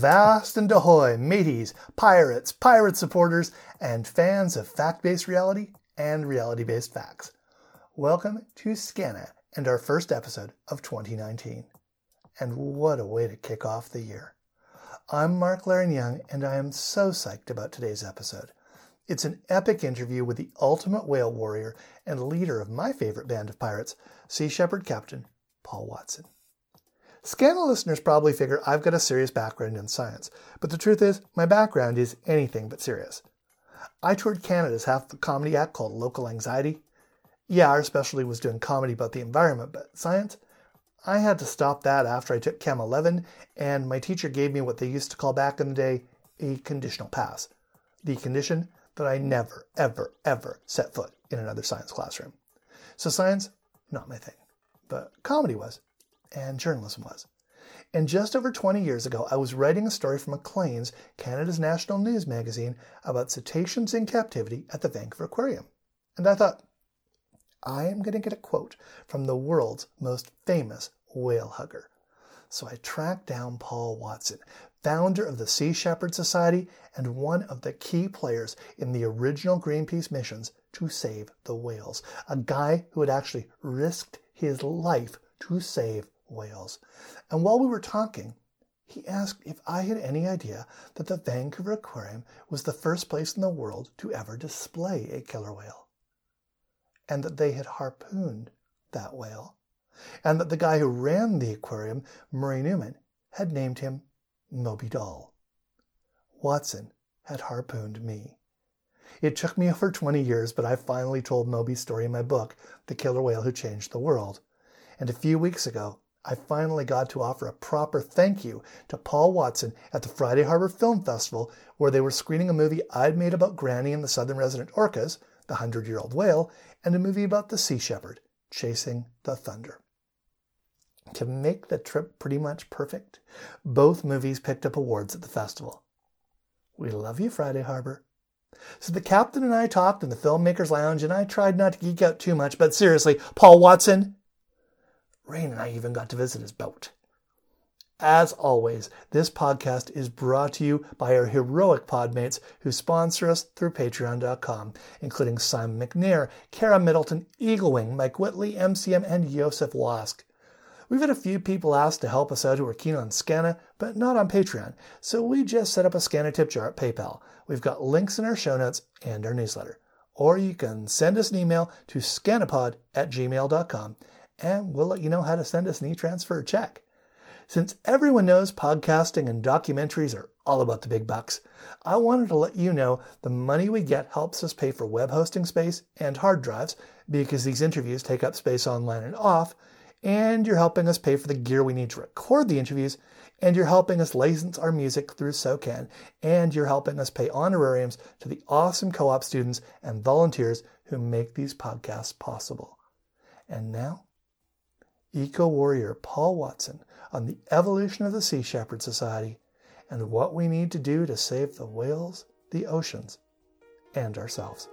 Avast and ahoy, mateys, pirates, pirate supporters, and fans of fact based reality and reality based facts. Welcome to Skaana and our first episode of 2019. And what a way to kick off the year! I'm Mark Leiren-Young, and I am so psyched about today's episode. It's an epic interview with the ultimate whale warrior and leader of my favorite band of pirates, Sea Shepherd Captain Paul Watson. Skaana listeners probably figure I've got a serious background in science, but the truth is, my background is anything but serious. I toured Canada's half the comedy act called Local Anxiety. Yeah, our specialty was doing comedy about the environment, but science? I had to stop that after I took Chem 11, and my teacher gave me what they used to call back in the day a conditional pass. The condition that I never, ever, ever set foot in another science classroom. So science, not my thing. But comedy was and journalism was. And just over 20 years ago, I was writing a story for Maclean's, Canada's national news magazine, about cetaceans in captivity at the Vancouver Aquarium. And I thought, I am going to get a quote from the world's most famous whale hugger. So I tracked down Paul Watson, founder of the Sea Shepherd Society and one of the key players in the original Greenpeace missions to save the whales, a guy who had actually risked his life to save whales. And while we were talking, he asked if I had any idea that the Vancouver Aquarium was the first place in the world to ever display a killer whale, and that they had harpooned that whale, and that the guy who ran the aquarium, Murray Newman, had named him Moby Doll. Watson had harpooned me. It took me over 20 years, but I finally told Moby's story in my book, The Killer Whale Who Changed the World. And a few weeks ago, I finally got to offer a proper thank you to Paul Watson at the Friday Harbor Film Festival, where they were screening a movie I'd made about Granny and the Southern Resident Orcas, the hundred year old whale, and a movie about the Sea Shepherd, Chasing the Thunder. To make the trip pretty much perfect, both movies picked up awards at the festival. We love you, Friday Harbor. So the captain and I talked in the filmmaker's lounge, and I tried not to geek out too much, but seriously, Paul Watson, Rain and I even got to visit his boat. As always, this podcast is brought to you by our heroic podmates who sponsor us through patreon.com, including Simon McNair, Kara Middleton, Eaglewing, Mike Whitley, MCM, and Joseph Wask. We've had a few people ask to help us out who are keen on Skaana, but not on Patreon, so we just set up a Skaana tip jar at PayPal. We've got links in our show notes and our newsletter. Or you can send us an email to skaanapod at gmail.com and we'll let you know how to send us an e-transfer check. Since everyone knows podcasting and documentaries are all about the big bucks, I wanted to let you know the money we get helps us pay for web hosting space and hard drives because these interviews take up space online and off, and you're helping us pay for the gear we need to record the interviews, and you're helping us license our music through SOCAN, and you're helping us pay honorariums to the awesome co-op students and volunteers who make these podcasts possible. And now, eco warrior Paul Watson on the evolution of the Sea Shepherd Society and what we need to do to save the whales, the oceans, and ourselves.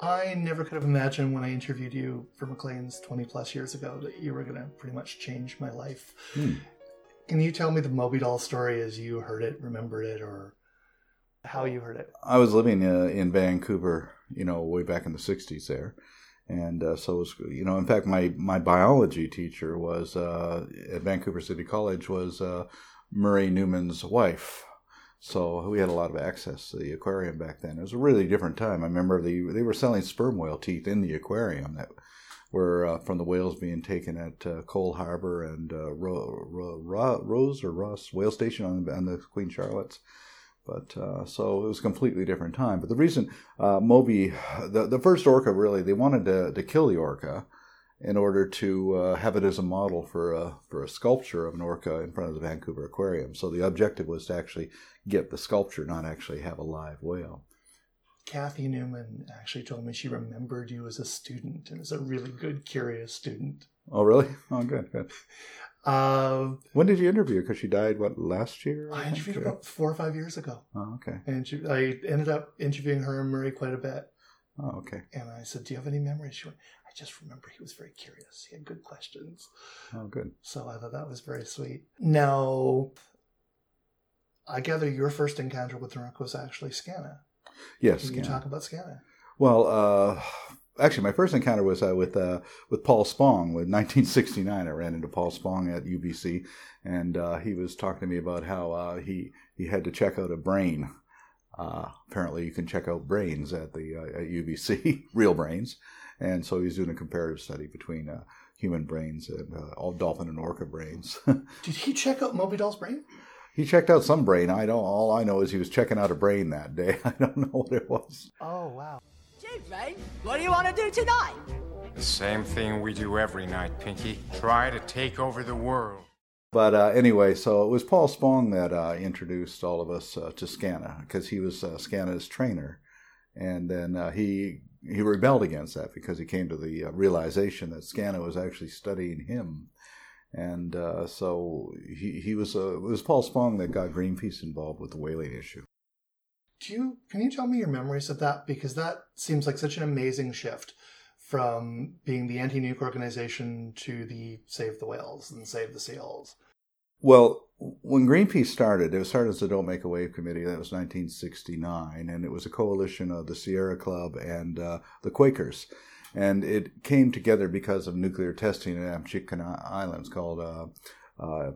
I never could have imagined when I interviewed you for Maclean's 20 plus years ago that you were going to pretty much change my life. Hmm. Can you tell me the Moby Doll story as you heard it, remembered it, or how you heard it. I was living uh, in Vancouver, you know, way back in the '60s there, and uh, so was, you know, in fact, my my biology teacher was uh, at Vancouver City College was uh, Murray Newman's wife. So we had a lot of access to the aquarium back then. It was a really different time. I remember the they were selling sperm whale teeth in the aquarium that were uh, from the whales being taken at uh, Coal Harbour and uh, Ro- Ro- Rose or Ross Whale Station on, on the Queen Charlotte's. But uh, so it was a completely different time. But the reason uh, Moby, the, the first orca really, they wanted to, to kill the orca in order to uh, have it as a model for a, for a sculpture of an orca in front of the Vancouver Aquarium. So the objective was to actually get the sculpture, not actually have a live whale. Kathy Newman actually told me she remembered you as a student and as a really good, curious student. Oh, really? Oh, good, good. Uh, when did you interview? Her? Because she died what last year? I, I interviewed her about four or five years ago. Oh, okay. And she, I ended up interviewing her and Murray quite a bit. Oh, okay. And I said, "Do you have any memories?" She went, "I just remember he was very curious. He had good questions. Oh, good. So I thought that was very sweet. Now, I gather your first encounter with Nook was actually Skana. Yes. Can you talk about Skana? Well, uh, actually, my first encounter was uh, with uh, with Paul Spong. In 1969, I ran into Paul Spong at UBC, and uh, he was talking to me about how uh, he he had to check out a brain. Uh, apparently, you can check out brains at the at UBC, real brains, and so he's doing a comparative study between human brains and all dolphin and orca brains. Did he check out Moby Doll's brain? He checked out some brain. I don't. All I know is he was checking out a brain that day. I don't know what it was. Oh wow. Gee, Brain, what do you want to do tonight? The same thing we do every night, Pinky. Try to take over the world. But uh, anyway, so it was Paul Spong that uh, introduced all of us uh, to Skana because he was uh, Skana's trainer, and then uh, he he rebelled against that because he came to the uh, realization that Skana was actually studying him and uh, so he he was uh, it was Paul Spong that got Greenpeace involved with the whaling issue. Do you can you tell me your memories of that because that seems like such an amazing shift from being the anti-nuke organization to the Save the Whales and Save the Seals. Well, when Greenpeace started, it was started as the Don't Make a Wave Committee. That was 1969, and it was a coalition of the Sierra Club and uh, the Quakers and it came together because of nuclear testing in Amchitka Islands called. Uh, uh,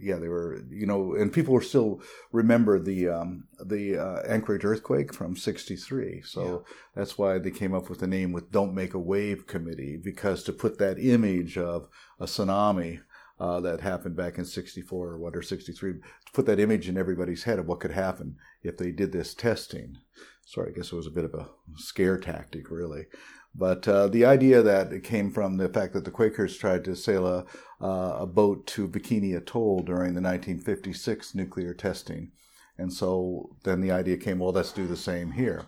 yeah, they were, you know, and people were still remember the um, the uh, Anchorage earthquake from '63. So yeah. that's why they came up with the name with "Don't Make a Wave" committee because to put that image of a tsunami uh, that happened back in 64 or what or 63 to put that image in everybody's head of what could happen if they did this testing. Sorry, I guess it was a bit of a scare tactic, really. But uh, the idea that it came from the fact that the Quakers tried to sail a, uh, a boat to Bikini Atoll during the 1956 nuclear testing. And so then the idea came, well, let's do the same here.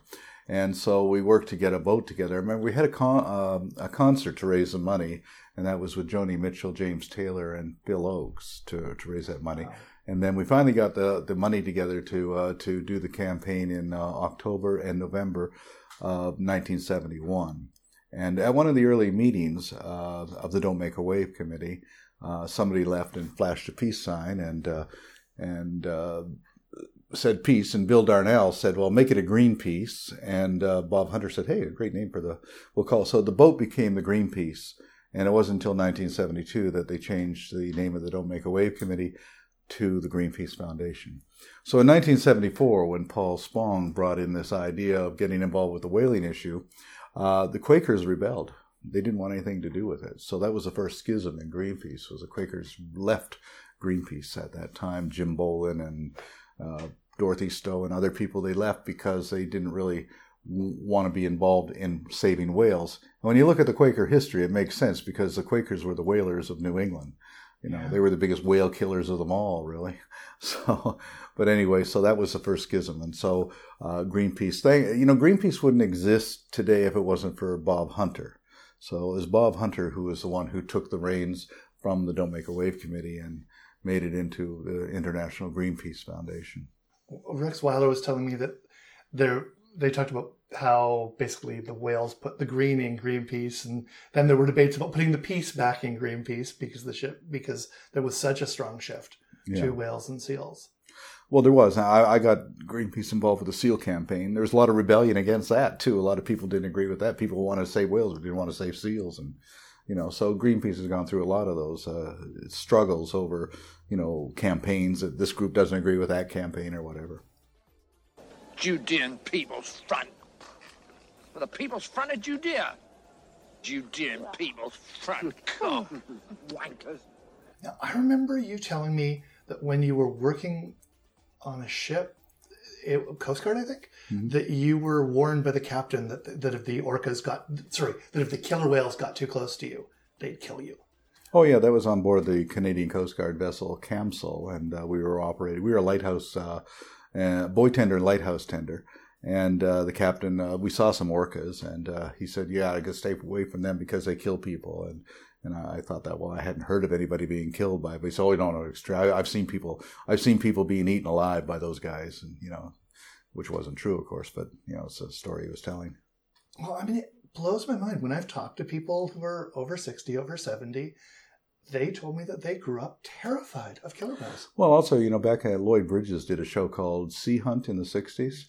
And so we worked to get a boat together. I remember we had a, con- uh, a concert to raise the money, and that was with Joni Mitchell, James Taylor, and Phil Ochs to, to raise that money. Wow. And then we finally got the, the money together to uh, to do the campaign in uh, October and November of 1971. And at one of the early meetings uh, of the Don't Make a Wave committee, uh, somebody left and flashed a peace sign and uh, and uh, said peace. And Bill Darnell said, "Well, make it a Greenpeace." And uh, Bob Hunter said, "Hey, a great name for the we'll call." So the boat became the Greenpeace. And it wasn't until 1972 that they changed the name of the Don't Make a Wave committee to the Greenpeace Foundation. So in 1974, when Paul Spong brought in this idea of getting involved with the whaling issue, uh, the Quakers rebelled. They didn't want anything to do with it. So that was the first schism in Greenpeace. Was the Quakers left Greenpeace at that time? Jim Bohlen and uh, Dorothy Stowe and other people they left because they didn't really want to be involved in saving whales. And when you look at the Quaker history, it makes sense because the Quakers were the whalers of New England. You know, yeah. they were the biggest whale killers of them all, really. So, but anyway, so that was the first schism, and so uh, Greenpeace. thing. you know, Greenpeace wouldn't exist today if it wasn't for Bob Hunter. So it was Bob Hunter who was the one who took the reins from the Don't Make a Wave Committee and made it into the International Greenpeace Foundation. Rex Weyler was telling me that there they talked about how basically the whales put the green in Greenpeace, and then there were debates about putting the peace back in Greenpeace because the ship because there was such a strong shift yeah. to whales and seals. Well, there was. I, I, got Greenpeace involved with the seal campaign. There was a lot of rebellion against that too. A lot of people didn't agree with that. People wanted to save whales, but didn't want to save seals, and you know, so Greenpeace has gone through a lot of those uh, struggles over you know campaigns that this group doesn't agree with that campaign or whatever. Judean People's Front. For the People's Front of Judea. Judean People's Front. Come, wankers. Now, I remember you telling me that when you were working on a ship, it, Coast Guard, I think, mm-hmm. that you were warned by the captain that that if the orcas got sorry that if the killer whales got too close to you, they'd kill you. Oh yeah, that was on board the Canadian Coast Guard vessel Camsell, and uh, we were operating. We were a lighthouse uh, uh, buoy tender and lighthouse tender. And uh, the captain, uh, we saw some orcas, and uh, he said, "Yeah, I got to stay away from them because they kill people." And and I thought that well, I hadn't heard of anybody being killed by. But he said, "Oh, don't know. I've seen people. I've seen people being eaten alive by those guys, and you know, which wasn't true, of course, but you know, it's a story he was telling." Well, I mean, it blows my mind when I've talked to people who are over 60, over 70. They told me that they grew up terrified of killer whales. Well, also, you know, back at Lloyd Bridges did a show called Sea Hunt in the 60s.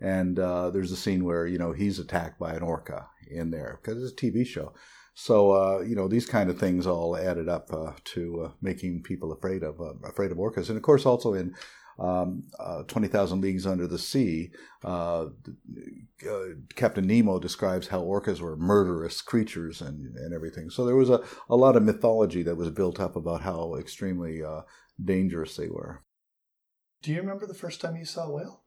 And uh, there's a scene where, you know, he's attacked by an orca in there because it's a TV show. So, uh, you know, these kind of things all added up uh, to uh, making people afraid of uh, afraid of orcas. And of course, also in um, uh, 20,000 Leagues Under the Sea, Captain Nemo describes how orcas were murderous creatures and, and everything. So there was a, a lot of mythology that was built up about how extremely dangerous they were. Do you remember the first time you saw a whale?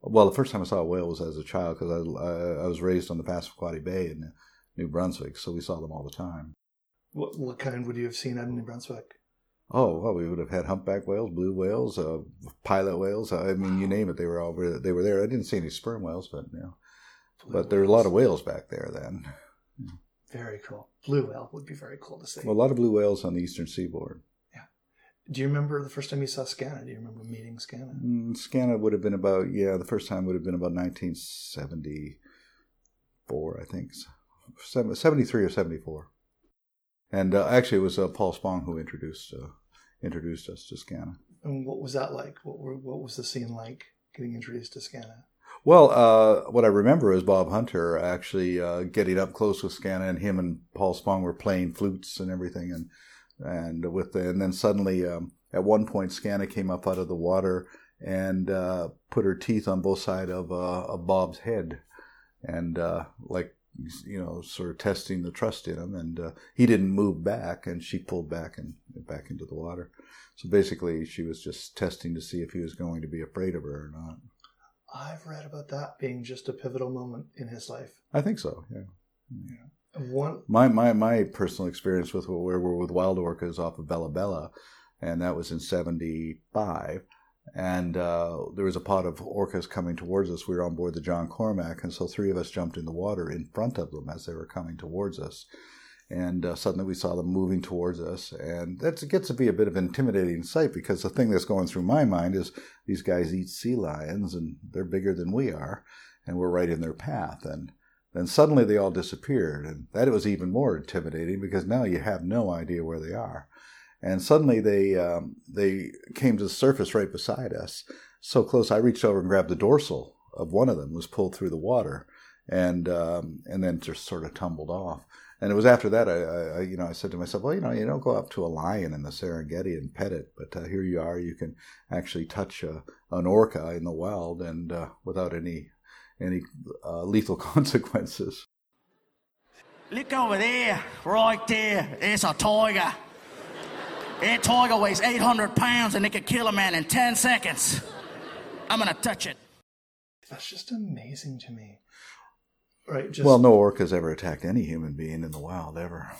Well, the first time I saw a whale was as a child because I, I, I was raised on the Passamaquoddy Bay in New Brunswick, so we saw them all the time. What, what kind would you have seen out in New Brunswick? Oh well, we would have had humpback whales, blue whales, uh, pilot whales. I mean, you name it, they were all they were there. I didn't see any sperm whales, but you know, Blue but there were a lot of whales back there then. Very cool. Blue whale would be very cool to see. Well, a lot of blue whales on the eastern seaboard. Do you remember the first time you saw Skana? Do you remember meeting Skana? Mm, Skana would have been about yeah. The first time would have been about 1974, I think, 73 or 74. And uh, actually, it was uh, Paul Spong who introduced uh, introduced us to Skana. And what was that like? What were, what was the scene like getting introduced to Skana? Well, uh, what I remember is Bob Hunter actually uh, getting up close with Skana, and him and Paul Spong were playing flutes and everything, and and with the, and then suddenly um, at one point Skana came up out of the water and uh, put her teeth on both sides of, uh, of Bob's head, and uh, like you know, sort of testing the trust in him, and uh, he didn't move back, and she pulled back and back into the water. So basically, she was just testing to see if he was going to be afraid of her or not. I've read about that being just a pivotal moment in his life. I think so. Yeah. And My my my personal experience with where we're with wild orcas off of Bella Bella, and that was in '75. And uh, there was a pod of orcas coming towards us. We were on board the John Cormac, and so three of us jumped in the water in front of them as they were coming towards us. And uh, suddenly we saw them moving towards us, and that gets to be a bit of an intimidating sight because the thing that's going through my mind is these guys eat sea lions, and they're bigger than we are, and we're right in their path. And then suddenly they all disappeared, and that was even more intimidating because now you have no idea where they are. And suddenly they um, they came to the surface right beside us, so close. I reached over and grabbed the dorsal of one of them, was pulled through the water, and um, and then just sort of tumbled off. And it was after that I, I, you know I said to myself, well, you know, you don't go up to a lion in the Serengeti and pet it, but uh, here you are, you can actually touch a, an orca in the wild and uh, without any any uh, lethal consequences. Look over there, right there. It's a tiger. That tiger weighs 800 pounds and it could kill a man in 10 seconds. I'm gonna touch it. that's just amazing to me. Right? Just, Well, no orca's ever attacked any human being in the wild ever.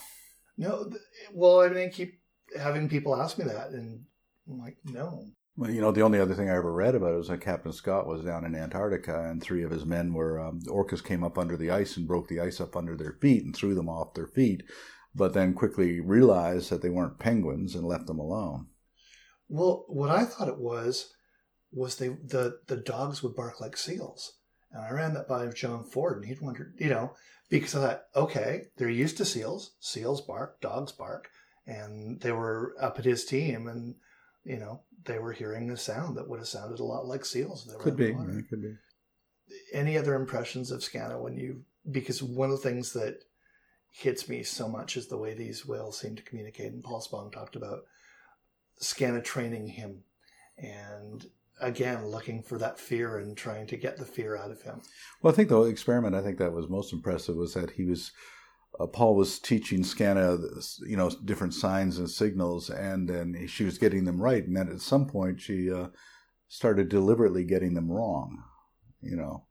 no. Well, I mean, I keep having people ask me that, and I'm like, no. Well, you know, the only other thing I ever read about it was that Captain Scott was down in Antarctica, and three of his men were um, orcas came up under the ice and broke the ice up under their feet and threw them off their feet, but then quickly realized that they weren't penguins and left them alone. Well, what I thought it was was they the the dogs would bark like seals, and I ran that by John Ford, and he'd wondered, you know, because I thought, okay, they're used to seals. Seals bark, dogs bark, and they were up at his team, and you know, they were hearing a sound that would have sounded a lot like seals. if They Could be, yeah, could be. Any other impressions of Skana when you? Because one of the things that hits me so much is the way these whales seem to communicate. And Paul Spong talked about Skana training him, and again looking for that fear and trying to get the fear out of him. Well, I think the experiment I think that was most impressive was that he was uh, Paul was teaching Skana, you know, different signs and signals, and then she was getting them right, and then at some point she uh, started deliberately getting them wrong, you know.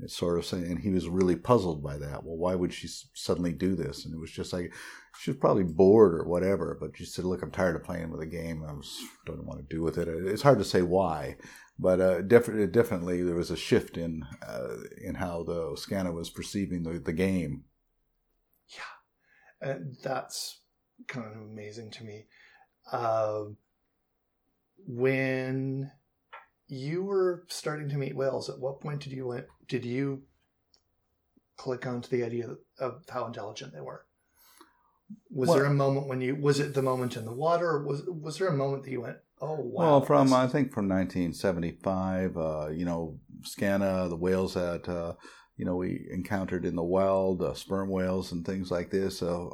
It's sort of saying, and he was really puzzled by that. Well, why would she suddenly do this? And it was just like she was probably bored or whatever. But she said, "Look, I'm tired of playing with the game. I was don't want to do with it." It's hard to say why, but uh, definitely, definitely there was a shift in uh, in how the Skana was perceiving the, the game. And that's kind of amazing to me. Um when you were starting to meet whales, at what point did you went, did you click onto the idea of how intelligent they were? Was Well- there a moment when you was it the moment in the water, or was was there a moment that you went, "Oh wow"? Well, from I think from 1975, uh, you know, Skana, the whales that uh, you know we encountered in the wild, uh, sperm whales and things like this. Uh,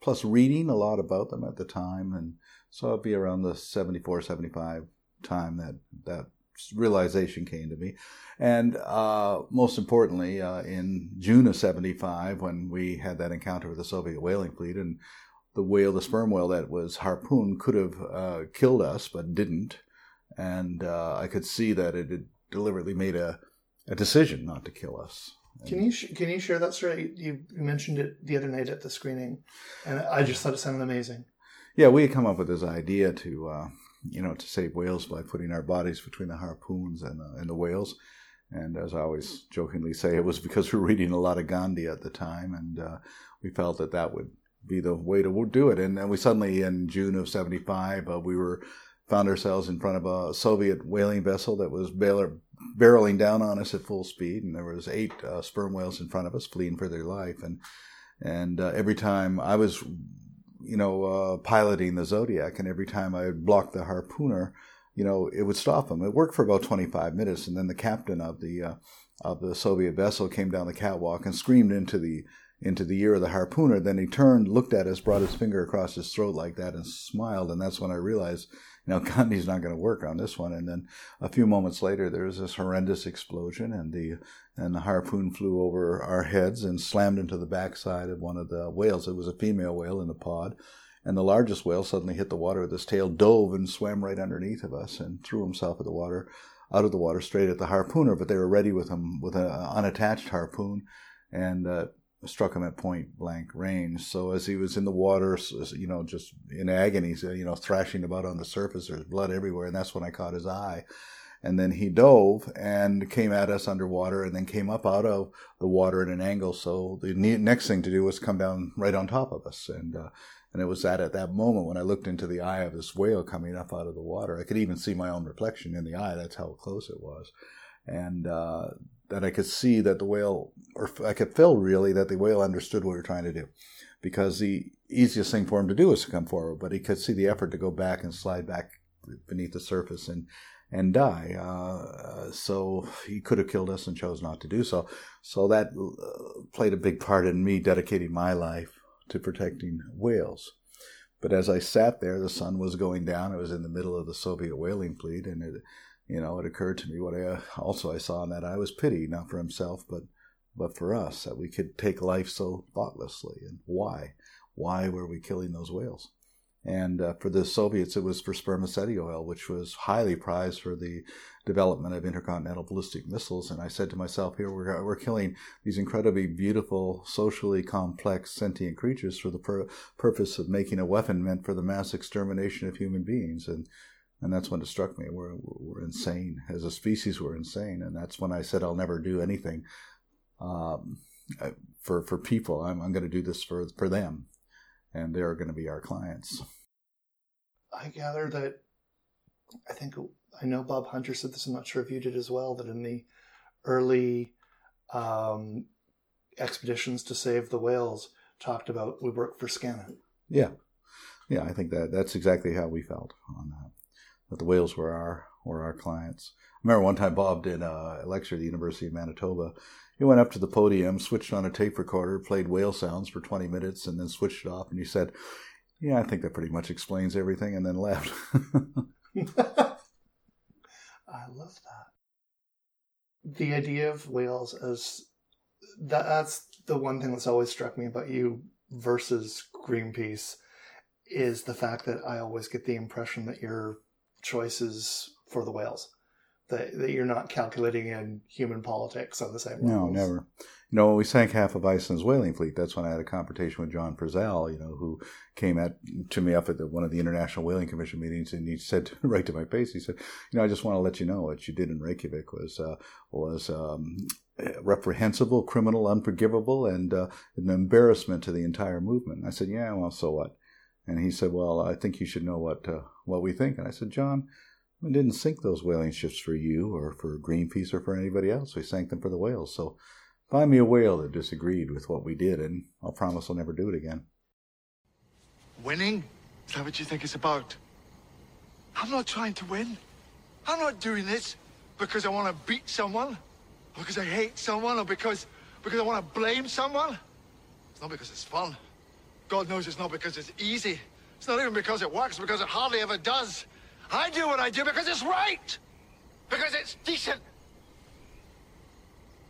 plus, reading a lot about them at the time, and so it'd be around the 74, 75 time that that realization came to me. And uh, most importantly, uh, in June of 75, when we had that encounter with the Soviet whaling fleet, and the whale, the sperm whale that was harpooned, could have uh, killed us, but didn't. And uh, I could see that it had deliberately made a, a decision not to kill us. Can you sh- can you share that story? You, you mentioned it the other night at the screening, and I just thought it sounded amazing. Yeah, we had come up with this idea to, uh, you know, to save whales by putting our bodies between the harpoons and, uh, and the whales. And as I always jokingly say, it was because we were reading a lot of Gandhi at the time, and uh, we felt that that would be the way to do it. And then we suddenly, in June of '75, uh, we were found ourselves in front of a Soviet whaling vessel that was bail- barreling down on us at full speed, and there was eight uh, sperm whales in front of us, fleeing for their life. And and uh, every time I was you know, uh, piloting the Zodiac, and every time I would block the harpooner, you know, it would stop him. It worked for about 25 minutes, and then the captain of the uh, of the Soviet vessel came down the catwalk and screamed into the into the ear of the harpooner. Then he turned, looked at us, brought his finger across his throat like that, and smiled. And that's when I realized, know, Gandhi's not going to work on this one. And then a few moments later, there was this horrendous explosion, and the and the harpoon flew over our heads and slammed into the backside of one of the whales. It was a female whale in the pod. And the largest whale suddenly hit the water with his tail, dove and swam right underneath of us and threw himself at the water, out of the water straight at the harpooner. But they were ready with him with an unattached harpoon and uh, struck him at point blank range. So as he was in the water, you know, just in agony, you know, thrashing about on the surface, there's blood everywhere. And that's when I caught his eye. And then he dove and came at us underwater and then came up out of the water at an angle. So the next thing to do was come down right on top of us. And, uh, and it was that at that moment when I looked into the eye of this whale coming up out of the water, I could even see my own reflection in the eye. That's how close it was. And, uh, that I could see that the whale, or I could feel really that the whale understood what we were trying to do. Because the easiest thing for him to do was to come forward, but he could see the effort to go back and slide back beneath the surface and, and die. Uh, so he could have killed us and chose not to do so. So that uh, played a big part in me dedicating my life to protecting whales. But as I sat there, the sun was going down. It was in the middle of the Soviet whaling fleet, and it, you know, it occurred to me what I uh, also I saw in that I was pity not for himself, but but for us that we could take life so thoughtlessly, and why, why were we killing those whales? And uh, for the Soviets, it was for spermaceti oil, which was highly prized for the development of intercontinental ballistic missiles. And I said to myself, here we're, we're killing these incredibly beautiful, socially complex, sentient creatures for the pur- purpose of making a weapon meant for the mass extermination of human beings. And and that's when it struck me. We're, we're insane. As a species, we're insane. And that's when I said, I'll never do anything um, for, for people. I'm, I'm going to do this for, for them. And they're going to be our clients. I gather that I think I know Bob Hunter said this. I'm not sure if you did as well. That in the early um, expeditions to save the whales, talked about we work for Skana. Yeah. Yeah, I think that that's exactly how we felt on that. That the whales were our were our clients. I remember one time Bob did uh, a lecture at the University of Manitoba. He went up to the podium, switched on a tape recorder, played whale sounds for 20 minutes, and then switched it off. And he said, "Yeah, I think that pretty much explains everything," and then left. I love that. The idea of whales as that, that's the one thing that's always struck me about you versus Greenpeace is the fact that I always get the impression that your choice is for the whales. That, that you're not calculating in human politics on the same No, levels. never. You know, when we sank half of Iceland's whaling fleet, that's when I had a confrontation with John Frizell, you know, who came at to me up at the, one of the International Whaling Commission meetings, and he said right to my face, he said, "You know, I just want to let you know what you did in Reykjavik was uh, was um, reprehensible, criminal, unforgivable, and uh, an embarrassment to the entire movement." I said, "Yeah, well, so what?" And he said, "Well, I think you should know what uh, what we think." And I said, "John." We didn't sink those whaling ships for you or for Greenpeace or for anybody else. We sank them for the whales. So Find me a whale that disagreed with what we did, and I'll promise I'll never do it again. Winning? Is that what you think it's about? I'm not trying to win. I'm not doing this because I want to beat someone, or because I hate someone, or because because I want to blame someone. It's not because it's fun. God knows it's not because it's easy. It's not even because it works, because it hardly ever does. I do what I do because it's right. Because it's decent.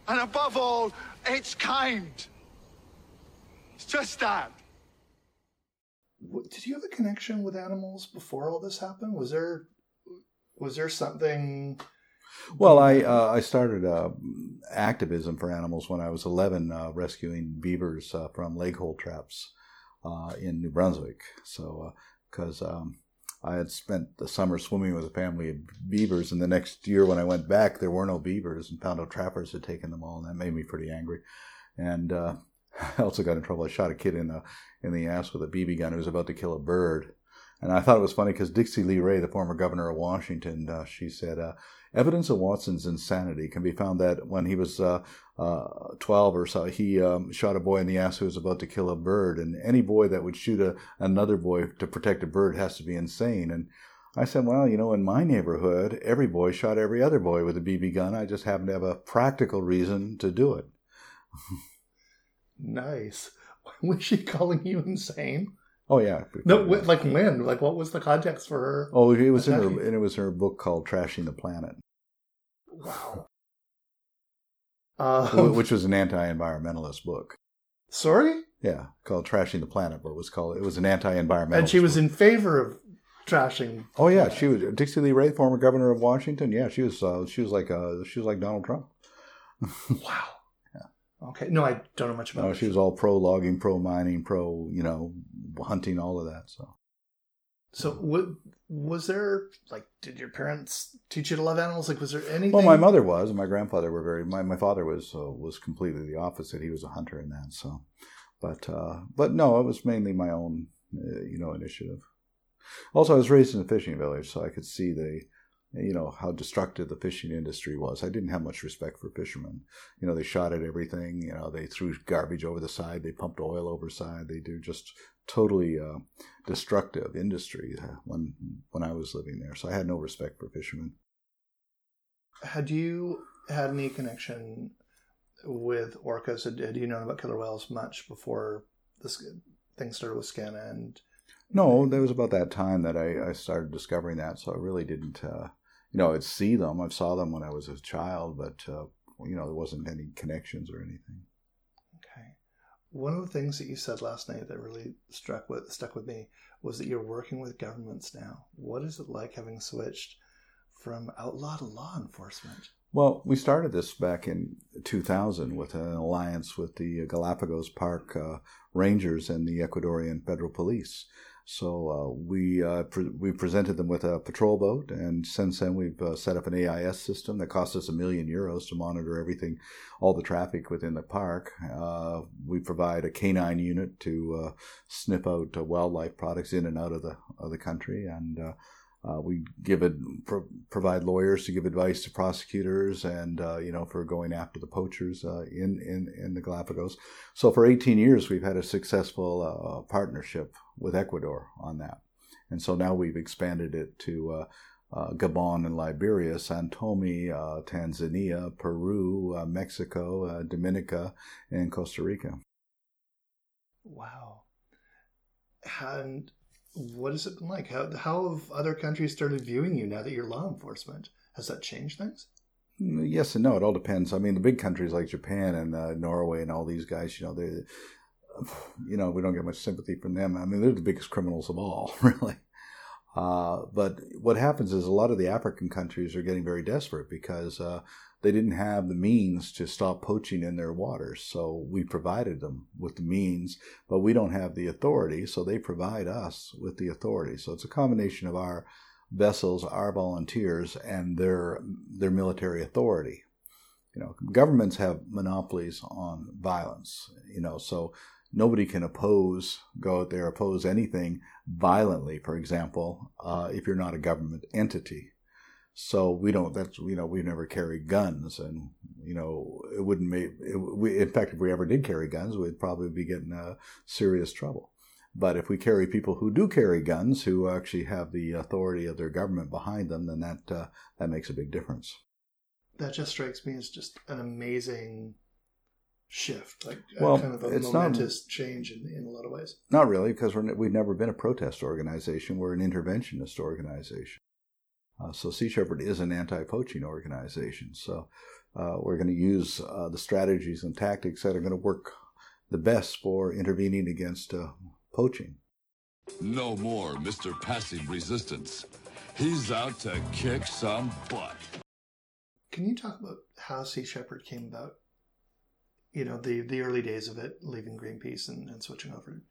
And above all, it's kind. It's just that. W- Did you have a connection with animals before all this happened? Was there was there something? Well, I uh, I started uh, activism for animals when I was 11, uh, rescuing beavers uh, from leg hole traps uh, in New Brunswick. So, because um, I had spent the summer swimming with a family of beavers, and the next year when I went back, there were no beavers, and found out trappers had taken them all, and that made me pretty angry. And uh, I also got in trouble. I shot a kid in the in the ass with a BB gun who was about to kill a bird. And I thought it was funny because Dixy Lee Ray, the former governor of Washington, uh, she said, uh, evidence of Watson's insanity can be found that when he was uh, uh, 12 or so, he um, shot a boy in the ass who was about to kill a bird. And any boy that would shoot a, another boy to protect a bird has to be insane. And I said, well, you know, in my neighborhood, every boy shot every other boy with a BB gun. I just happen to have a practical reason to do it. Nice. Was she calling you insane? Oh yeah. No, like when? Like what was the context for her? Oh, it was in her, and it was her book called "Trashing the Planet," Wow. Um, which was an anti-environmentalist book. sorry, Yeah, called "Trashing the Planet," but it was called it was an anti-environmentalist. and she was book. in favor of trashing. Oh yeah, she was Dixy Lee Ray, former governor of Washington. Yeah, she was. Uh, she was like uh, she was like Donald Trump. Wow. Okay. No, I don't know much about No, she was all pro logging, pro mining, pro you know hunting, all of that. So So, what, was there like? Did your parents teach you to love animals? Like, was there anything? well, my mother was, and my grandfather were very. My, my father was uh, was completely the opposite. He was a hunter in that. So, but uh, but no, it was mainly my own uh, you know initiative. Also, I was raised in a fishing village, so I could see the you know how destructive the fishing industry was. I didn't have much respect for fishermen. You know, they shot at everything. You know, they threw garbage over the side. They pumped oil over side. They do just totally uh, destructive industry uh, when when I was living there. So I had no respect for fishermen. Had you had any connection with orcas? Had, you known about killer whales much before this thing started with Skana? And No, that was about that time that I, I started discovering that. So I really didn't, uh, you know, I'd see them. I saw them when I was a child, but uh, you know, there wasn't any connections or anything. One of the things that you said last night that really struck with stuck with me was that you're working with governments now. What is it like having switched from outlaw to law enforcement? Well, we started this back in 2000 with an alliance with the Galapagos Park uh, Rangers and the Ecuadorian Federal Police. So uh, we uh, pre- we presented them with a patrol boat, and since then we've uh, set up an AIS system that cost us a million euros to monitor everything, all the traffic within the park. Uh, we provide a canine unit to uh, sniff out wildlife products in and out of the of the country, and uh, we give it pro- provide lawyers to give advice to prosecutors, and uh, you know for going after the poachers uh, in in in the Galapagos. So for 18 years, we've had a successful uh, partnership with Ecuador on that, and so now we've expanded it to. Uh, uh, Gabon and Liberia, San Tome, Tanzania, Peru, Mexico, Dominica, and Costa Rica. Wow. And what has it been like? How how have other countries started viewing you now that you're law enforcement? Has that changed things? Yes and no. It all depends. I mean, the big countries like Japan and uh, Norway and all these guys, you know, they, you know, we don't get much sympathy from them. I mean, they're the biggest criminals of all, really. Uh, but what happens is a lot of the African countries are getting very desperate because uh, they didn't have the means to stop poaching in their waters. So we provided them with the means, but we don't have the authority. So they provide us with the authority. So it's a combination of our vessels, our volunteers, and their their military authority. You know, governments have monopolies on violence. You know, so nobody can oppose, go out there oppose anything violently. For example, uh, if you're not a government entity. So we don't. That's you know we've never carried guns, and you know it wouldn't make. It, we, in fact, if we ever did carry guns, we'd probably be getting uh, serious trouble. But if we carry people who do carry guns, who actually have the authority of their government behind them, then that uh, that makes a big difference. That just strikes me as just an amazing shift, like Well, kind of a it's not- momentous change in, in a lot of ways. Not really, because we're, we've never been a protest organization. We're an interventionist organization. Uh, so Sea Shepherd is an anti-poaching organization. So uh, we're going to use uh, the strategies and tactics that are going to work the best for intervening against uh, poaching. No more Mr. Passive Resistance. He's out to kick some butt. Can you talk about how Sea Shepherd came about? You know, the the early days of it, leaving Greenpeace and, and switching over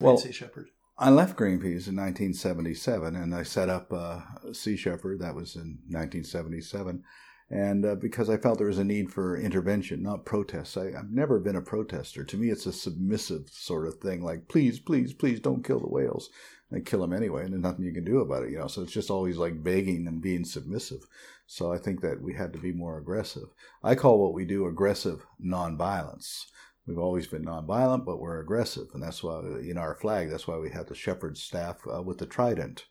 to Well, Sea Shepherd. I left Greenpeace in 1977, and I set up uh, Sea Shepherd. That was in 1977, and uh, because I felt there was a need for intervention, not protests. I, I've never been a protester. To me, it's a submissive sort of thing, like please, please, please, don't kill the whales. And kill them anyway, and there's nothing you can do about it, you know. So it's just always like begging and being submissive. So I think that we had to be more aggressive. I call what we do aggressive nonviolence. We've always been nonviolent, but we're aggressive, and that's why in our flag. That's why we have the shepherd staff uh, with the trident,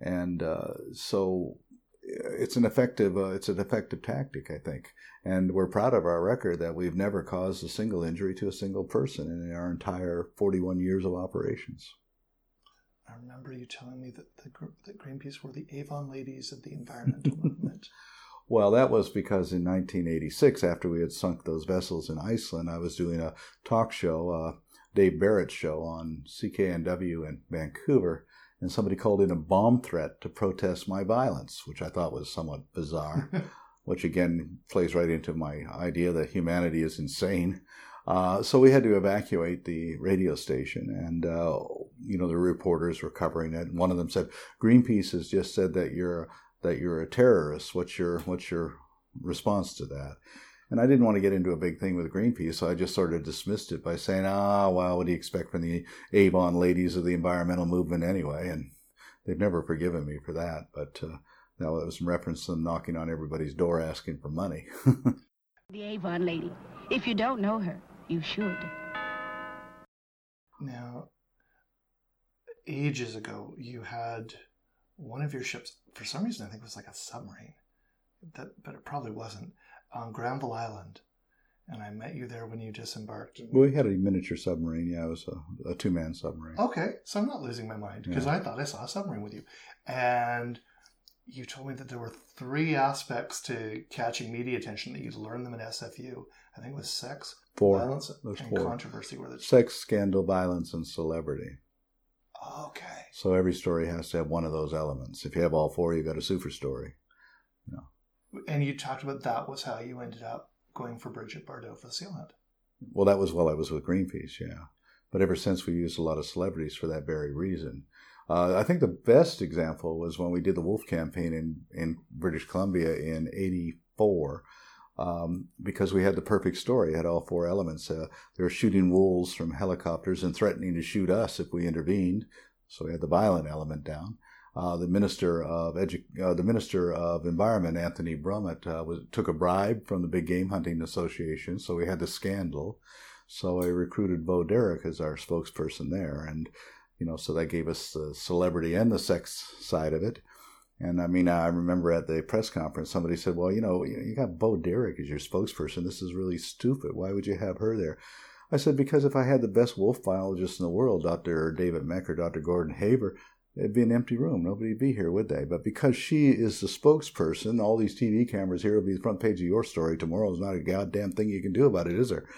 and uh, so it's an effective uh, it's an effective tactic, I think. And we're proud of our record that we've never caused a single injury to a single person in our entire 41 years of operations. I remember you telling me that the that Greenpeace were the Avon ladies of the environmental movement. Well, that was because in 1986, after we had sunk those vessels in Iceland, I was doing a talk show, uh, Dave Barrett's show on CKNW in Vancouver, and somebody called in a bomb threat to protest my violence, which I thought was somewhat bizarre, which again plays right into my idea that humanity is insane. Uh, so we had to evacuate the radio station, and uh, you know the reporters were covering it. And one of them said, "Greenpeace has just said that you're that you're a terrorist. What's your what's your response to that?" And I didn't want to get into a big thing with Greenpeace, so I just sort of dismissed it by saying, "Ah, well, what do you expect from the Avon ladies of the environmental movement anyway?" And they've never forgiven me for that, but. Uh, that was in reference to them knocking on everybody's door asking for money. The Avon lady. If you don't know her, you should. Now, ages ago, you had one of your ships. For some reason, I think it was like a submarine. That, but it probably wasn't on Granville Island. And I met you there when you disembarked. we had a miniature submarine. Yeah, it was a, a two man submarine. Okay, so I'm not losing my mind because Yeah. I thought I saw a submarine with you, and you told me that there were three aspects to catching media attention that you'd learn them at SFU. I think it was sex, Four. violence, There's and four. controversy. Were the Sex, scandal, violence, and celebrity. Okay? So every story has to have one of those elements. If you have all four, you've got a super story. And you talked about that was how you ended up going for Brigitte Bardot for the Seal Hunt. Well, that was while I was with Greenpeace, yeah. But ever since, we used a lot of celebrities for that very reason. Uh, I think the best example was when we did the Wolf campaign in, in British Columbia in 84. Um, because we had the perfect story, it had all four elements. Uh, they were shooting wolves from helicopters and threatening to shoot us if we intervened. So we had the violent element down. Uh, the minister of edu- uh, the minister of environment, Anthony Brummet, uh, was, took a bribe from the Big Game Hunting Association. So we had the scandal. So I recruited Bo Derek as our spokesperson there, and you know, so that gave us the celebrity and the sex side of it. And I mean, I remember at the press conference, somebody said, "Well, you know, you got Bo Derek as your spokesperson. This is really stupid. Why would you have her there?" I said, "Because if I had the best wolf biologist in the world, Dr. David Mech or Dr. Gordon Haber, it'd be an empty room. Nobody'd be here, would they? But because she is the spokesperson, all these TV cameras here will be the front page of your story tomorrow. There's not a goddamn thing you can do about it, is there?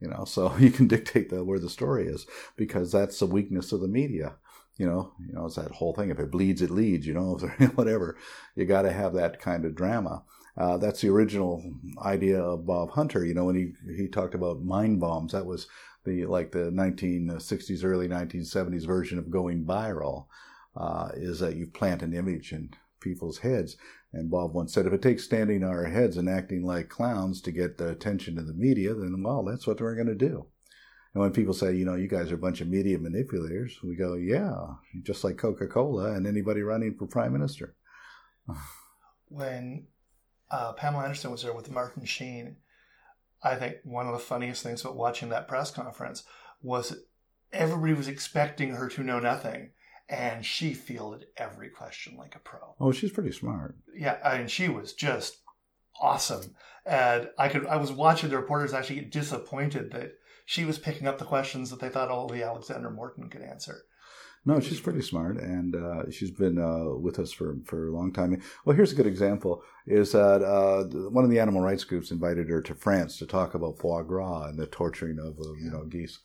You know, so you can dictate the, where the story is because that's the weakness of the media. You know, you know, it's that whole thing. If it bleeds, it leads. You know, whatever. You got to have that kind of drama. Uh, that's the original idea of Bob Hunter. You know, when he he talked about mind bombs, that was the like the 1960s, early 1970s version of going viral. Uh, is that you plant an image in people's heads. And Bob once said, if it takes standing on our heads and acting like clowns to get the attention of the media, then well, that's what we're going to do. And when people say, you know, you guys are a bunch of media manipulators, we go, yeah, just like Coca Cola and anybody running for prime minister. when uh, Pamela Anderson was there with Martin Sheen, I think one of the funniest things about watching that press conference was everybody was expecting her to know nothing, and she fielded every question like a pro. Oh, she's pretty smart. Yeah, I mean, she was just awesome, and I could I was watching the reporters actually get disappointed that she was picking up the questions that they thought only Alexandra Morton could answer. No, she's pretty smart, and uh, she's been uh, with us for, for a long time. Well, here's a good example: is that uh, one of the animal rights groups invited her to France to talk about foie gras and the torturing of uh, you know geese.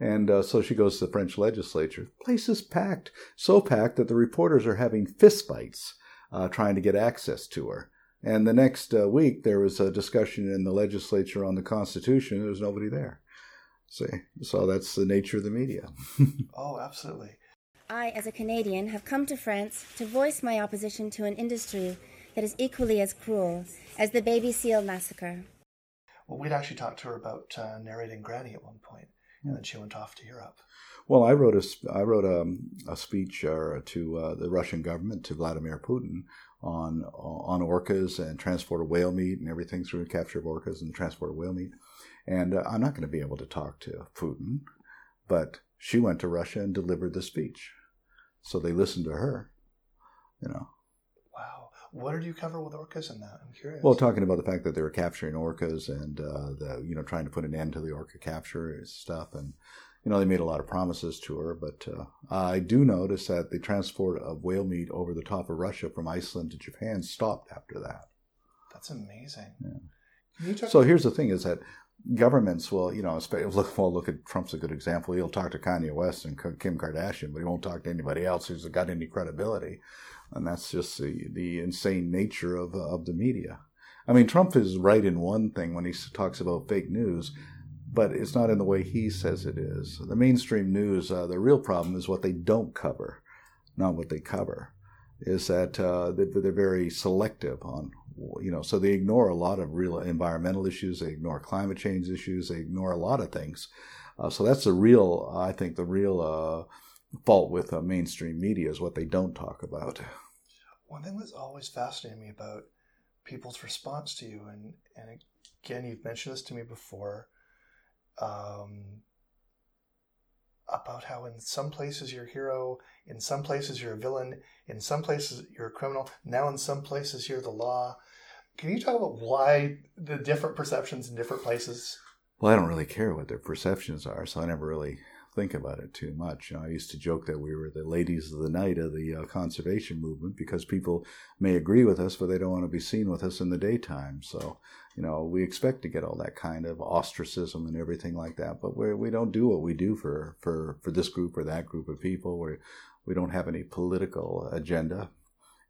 And uh, so she goes to the French legislature. The place is packed, so packed that the reporters are having fistfights uh, trying to get access to her. And the next week, there was a discussion in the legislature on the Constitution. There was nobody there. See, so that's the nature of the media. oh, absolutely. I, as a Canadian, have come to France to voice my opposition to an industry that is equally as cruel as the baby seal massacre. Well, we'd actually talked to her about uh, narrating Granny at one point, and then she went off to Europe. Well, I wrote a I wrote a, a speech uh, to uh, the Russian government to Vladimir Putin on on orcas and transport of whale meat and everything through the capture of orcas and transport of whale meat. And uh, I'm not going to be able to talk to Putin, but she went to Russia and delivered the speech. So they listened to her, you know. Wow. What did you cover with orcas in that? I'm curious. Well, talking about the fact that they were capturing orcas and uh, the you know trying to put an end to the orca capture stuff, and you know they made a lot of promises to her. But uh, I do notice that the transport of whale meat over the top of Russia from Iceland to Japan stopped after that. That's amazing. Yeah. Can you So here's the thing: is that governments will, you know, look, well, look at Trump's a good example. He'll talk to Kanye West and Kim Kardashian, but he won't talk to anybody else who's got any credibility. And that's just the, the insane nature of, of the media. I mean, Trump is right in one thing when he talks about fake news, but it's not in the way he says it is. The mainstream news, uh, the real problem is what they don't cover, not what they cover. Is that uh, they're very selective on you know, so they ignore a lot of real environmental issues. They ignore climate change issues. They ignore a lot of things. Uh, so that's the real, I think, the real uh, fault with uh, mainstream media is what they don't talk about. One thing that's always fascinated me about people's response to you, and and again, you've mentioned this to me before, um, about how in some places you're a hero, in some places you're a villain, in some places you're a criminal, now in some places you're the law. Can you talk about why the different perceptions in different places? Well, I don't really care what their perceptions are, so I never really think about it too much. You know, I used to joke that we were the ladies of the night of the uh, conservation movement because people may agree with us, but they don't want to be seen with us in the daytime. So, you know, we expect to get all that kind of ostracism and everything like that, but we we don't do what we do for for for this group or that group of people. We we don't have any political agenda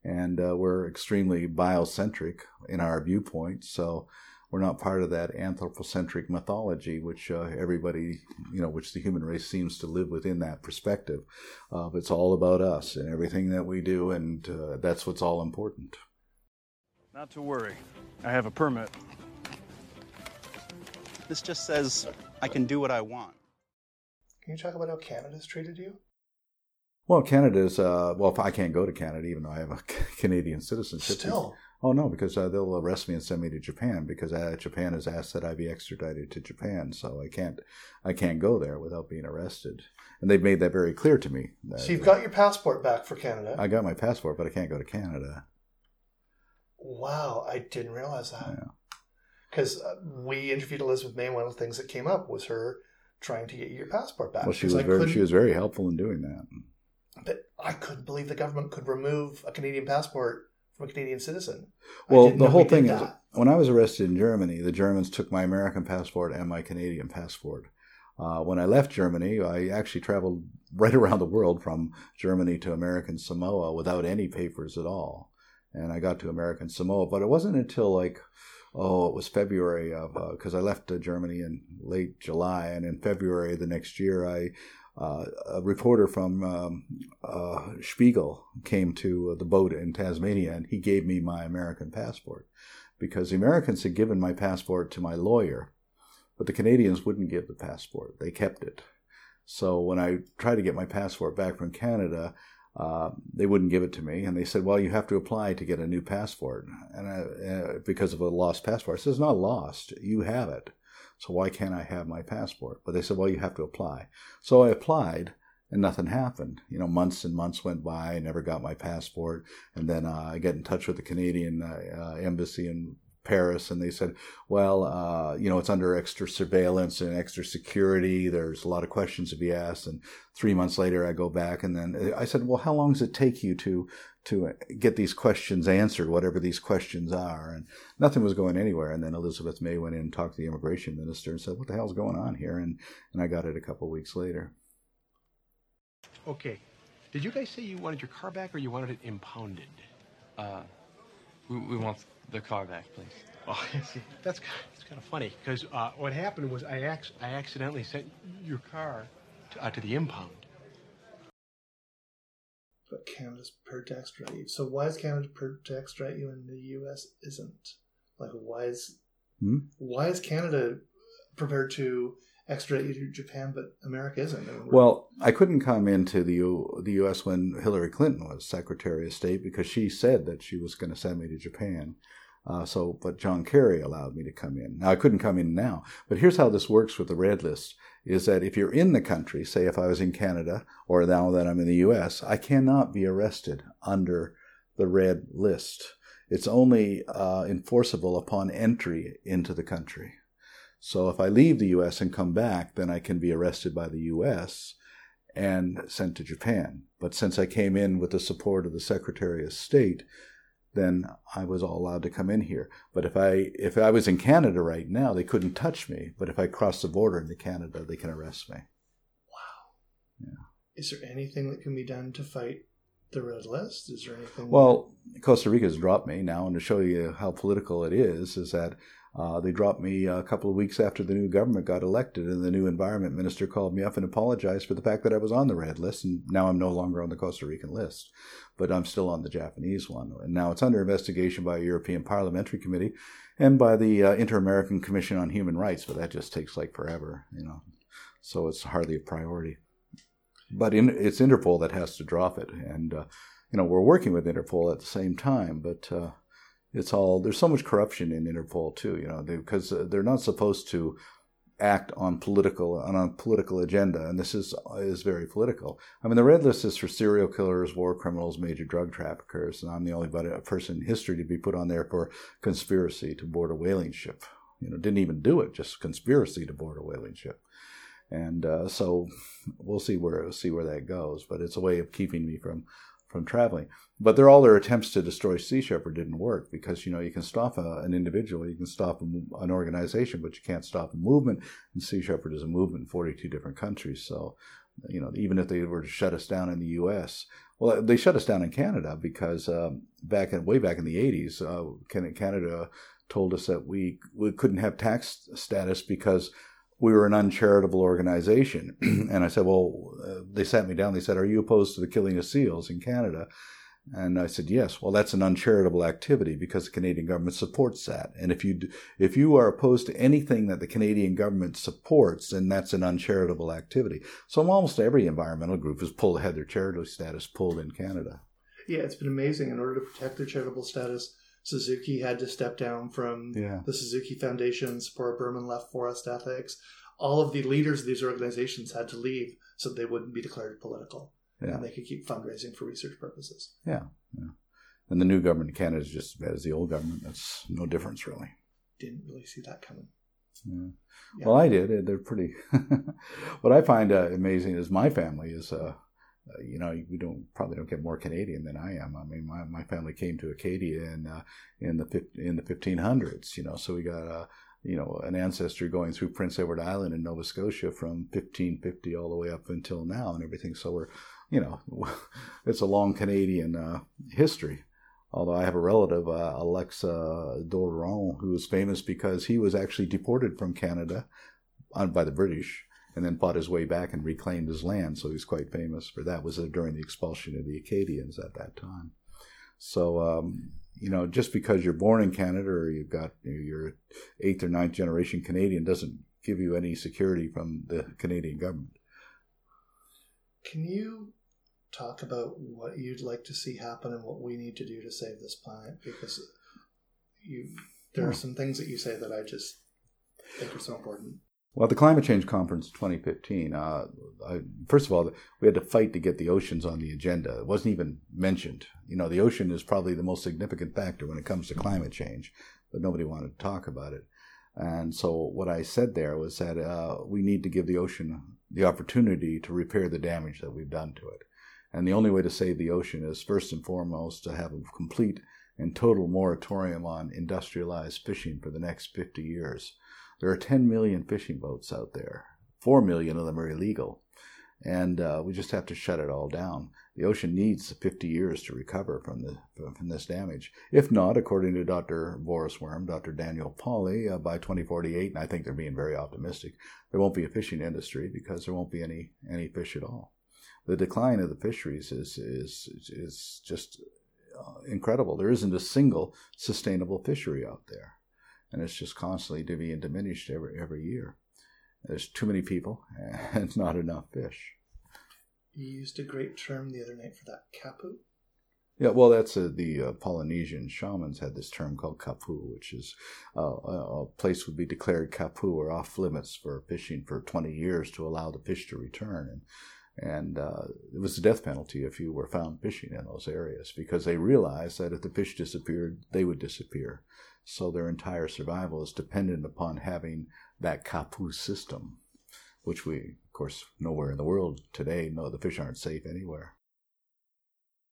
and uh, we're extremely biocentric in our viewpoint. So we're not part of that anthropocentric mythology, which uh, everybody, you know, which the human race seems to live within that perspective. Uh, it's all about us and everything that we do, and uh, that's what's all important. Not to worry, I have a permit. This just says I can do what I want. Can you talk about how Canada's treated you? Well, Canada's uh, well, if I can't go to Canada, even though I have a Canadian citizenship. Still. Oh no, because uh, they'll arrest me and send me to Japan because uh, Japan has asked that I be extradited to Japan, so I can't, I can't go there without being arrested, and they've made that very clear to me. That, so you've got your passport back for Canada. I got my passport, but I can't go to Canada. Wow, I didn't realize that. Because uh, we interviewed Elizabeth May, one of the things that came up was her trying to get your passport back. Well, she was very, she was very helpful in doing that. But I couldn't believe the government could remove a Canadian passport from a Canadian citizen. Well, the whole thing is when I was arrested in Germany, the Germans took my American passport and my Canadian passport. Uh, when I left Germany, I actually traveled right around the world from Germany to American Samoa without any papers at all. And I got to American Samoa, but it wasn't until like, oh, it was February of, because uh, I left uh, Germany in late July. And in February the next year, I uh, a reporter from um, uh, Spiegel came to the boat in Tasmania and he gave me my American passport because the Americans had given my passport to my lawyer, but the Canadians wouldn't give the passport. They kept it. So when I tried to get my passport back from Canada, uh, they wouldn't give it to me, and they said, "Well, you have to apply to get a new passport," and I, uh, because of a lost passport, I said, "It's not lost. You have it, so why can't I have my passport?" But they said, "Well, you have to apply." So I applied, and nothing happened. You know, months and months went by. I never got my passport, and then uh, I get in touch with the Canadian uh, embassy in Paris, and they said, "Well, uh, you know, it's under extra surveillance and extra security. There's a lot of questions to be asked." And three months later, I go back, and then I said, "Well, how long does it take you to to get these questions answered, whatever these questions are?" And nothing was going anywhere. And then Elizabeth May went in and talked to the immigration minister and said, "What the hell's going on here?" And and I got it a couple of weeks later. Okay, did you guys say you wanted your car back or you wanted it impounded? Uh, we, we want the car back, please. Oh, see, that's that's kind of funny because uh, what happened was I ac- I accidentally sent your car to, uh, to the impound. But Canada's prepared to extradite you. So why is Canada prepared to extradite you and the U.S. isn't? Like, why is Hmm? why is Canada prepared to extradite you to Japan, but America isn't? I mean, we're- Well, I couldn't come into the U- the U.S. when Hillary Clinton was Secretary of State because she said that she was going to send me to Japan. Uh, so, but John Kerry allowed me to come in. Now I couldn't come in now, but here's how this works with the red list: is that if you're in the country, say if I was in Canada or now that I'm in the U.S., I cannot be arrested under the red list. It's only uh, enforceable upon entry into the country. So if I leave the U.S. and come back, then I can be arrested by the U.S. and sent to Japan. But since I came in with the support of the Secretary of State, then I was all allowed to come in here. But if I if I was in Canada right now, they couldn't touch me. But if I cross the border into Canada, they can arrest me. Wow. Yeah. Is there anything that can be done to fight the red list? Is there anything? Well, Costa Rica's dropped me now, and to show you how political it is, is that uh, they dropped me a couple of weeks after the new government got elected, and the new environment minister called me up and apologized for the fact that I was on the red list, and now I'm no longer on the Costa Rican list, but I'm still on the Japanese one, and now it's under investigation by a European Parliamentary Committee and by the uh, Inter-American Commission on Human Rights, but that just takes like forever, you know, so it's hardly a priority. But in, it's Interpol that has to drop it, and uh, you know we're working with Interpol at the same time, but uh, it's all there's so much corruption in Interpol too, you know, because they, are not supposed to act on political on a political agenda, and this is is very political. I mean, the red list is for serial killers, war criminals, major drug traffickers, and I'm the only person in history to be put on there for conspiracy to board a whaling ship. You know, didn't even do it, just conspiracy to board a whaling ship and uh, so we'll see where see where that goes. But it's a way of keeping me from from traveling. But they're all their attempts to destroy Sea Shepherd didn't work because you know you can stop a, an individual, you can stop a, an organization, but you can't stop a movement. And Sea Shepherd is a movement in 42 different countries. So you know even if they were to shut us down in the U.S. Well, they shut us down in Canada because um, back in way back in the 80s, uh, Canada told us that we, we couldn't have tax status because we were an uncharitable organization. and I said, well, uh, they sat me down. They said, are you opposed to the killing of seals in Canada? And I said, yes. Well, that's an uncharitable activity because the Canadian government supports that. And if you if you are opposed to anything that the Canadian government supports, then that's an uncharitable activity. So almost every environmental group has pulled had their charitable status pulled in Canada. Yeah, it's been amazing. In order to protect their charitable status, Suzuki had to step down from yeah. the Suzuki Foundation, Tzeporah Berman left Forest Ethics. All of the leaders of these organizations had to leave so they wouldn't be declared political. Yeah. And they could keep fundraising for research purposes. Yeah. yeah. And the new government in Canada is just as bad as the old government. That's no difference, really. Didn't really see that coming. Yeah. Yeah. Well, I did. They're pretty. what I find uh, amazing is my family is uh, uh, you know, we don't probably don't get more Canadian than I am. I mean, my, my family came to Acadia in uh, in the in the 1500s. You know, so we got a you know an ancestor going through Prince Edward Island in Nova Scotia from 1550 all the way up until now and everything. So we're you know it's a long Canadian uh, history. Although I have a relative, uh, Alexa Doron, who is famous because he was actually deported from Canada by the British and then fought his way back and reclaimed his land. So he's quite famous for that. Was during the expulsion of the Acadians at that time. So um, you know, just because you're born in Canada or you've got you're eighth or ninth generation Canadian doesn't give you any security from the Canadian government. Can you talk about what you'd like to see happen and what we need to do to save this planet? Because you, there are some things that you say that I just think are so important. Well, at the climate change conference 2015. Uh, I, first of all, we had to fight to get the oceans on the agenda. It wasn't even mentioned. You know, the ocean is probably the most significant factor when it comes to climate change, but nobody wanted to talk about it. And so, what I said there was that uh, we need to give the ocean the opportunity to repair the damage that we've done to it. And the only way to save the ocean is first and foremost to have a complete and total moratorium on industrialized fishing for the next 50 years. There are 10 million fishing boats out there. 4 million of them are illegal. And uh, we just have to shut it all down. The ocean needs 50 years to recover from, the, from this damage. If not, according to Dr. Boris Worm, Dr. Daniel Pauly, uh, by 2048, and I think they're being very optimistic, there won't be a fishing industry because there won't be any, any fish at all. The decline of the fisheries is, is, is just uh, incredible. There isn't a single sustainable fishery out there and it's just constantly being diminished every every year. There's too many people and not enough fish. You used a great term the other night for that kapu. Yeah, well, that's a, the uh, Polynesian shamans had this term called kapu, which is uh, a place would be declared kapu or off limits for fishing for 20 years to allow the fish to return. And and uh, it was the death penalty if you were found fishing in those areas because they realized that if the fish disappeared, they would disappear. So their entire survival is dependent upon having that kapu system, which we, of course, nowhere in the world today know the fish aren't safe anywhere.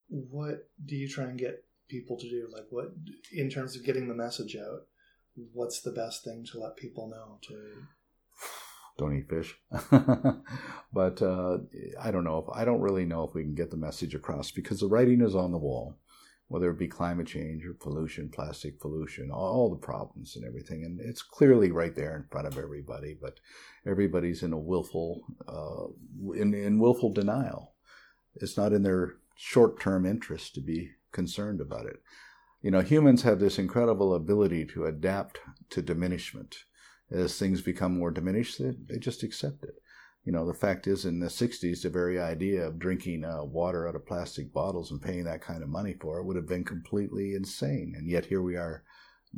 What do you try and get people to do? Like, what, in terms of getting the message out, what's the best thing to let people know to don't eat fish. but uh, I don't know if I don't really know if we can get the message across because the writing is on the wall whether it be climate change or pollution, plastic pollution, all the problems and everything. And it's clearly right there in front of everybody, but everybody's in a willful, uh, in, in willful denial. It's not in their short term interest to be concerned about it. You know, humans have this incredible ability to adapt to diminishment. As things become more diminished, they, they just accept it you know, the fact is, in the 60s, the very idea of drinking uh, water out of plastic bottles and paying that kind of money for it would have been completely insane. And yet here we are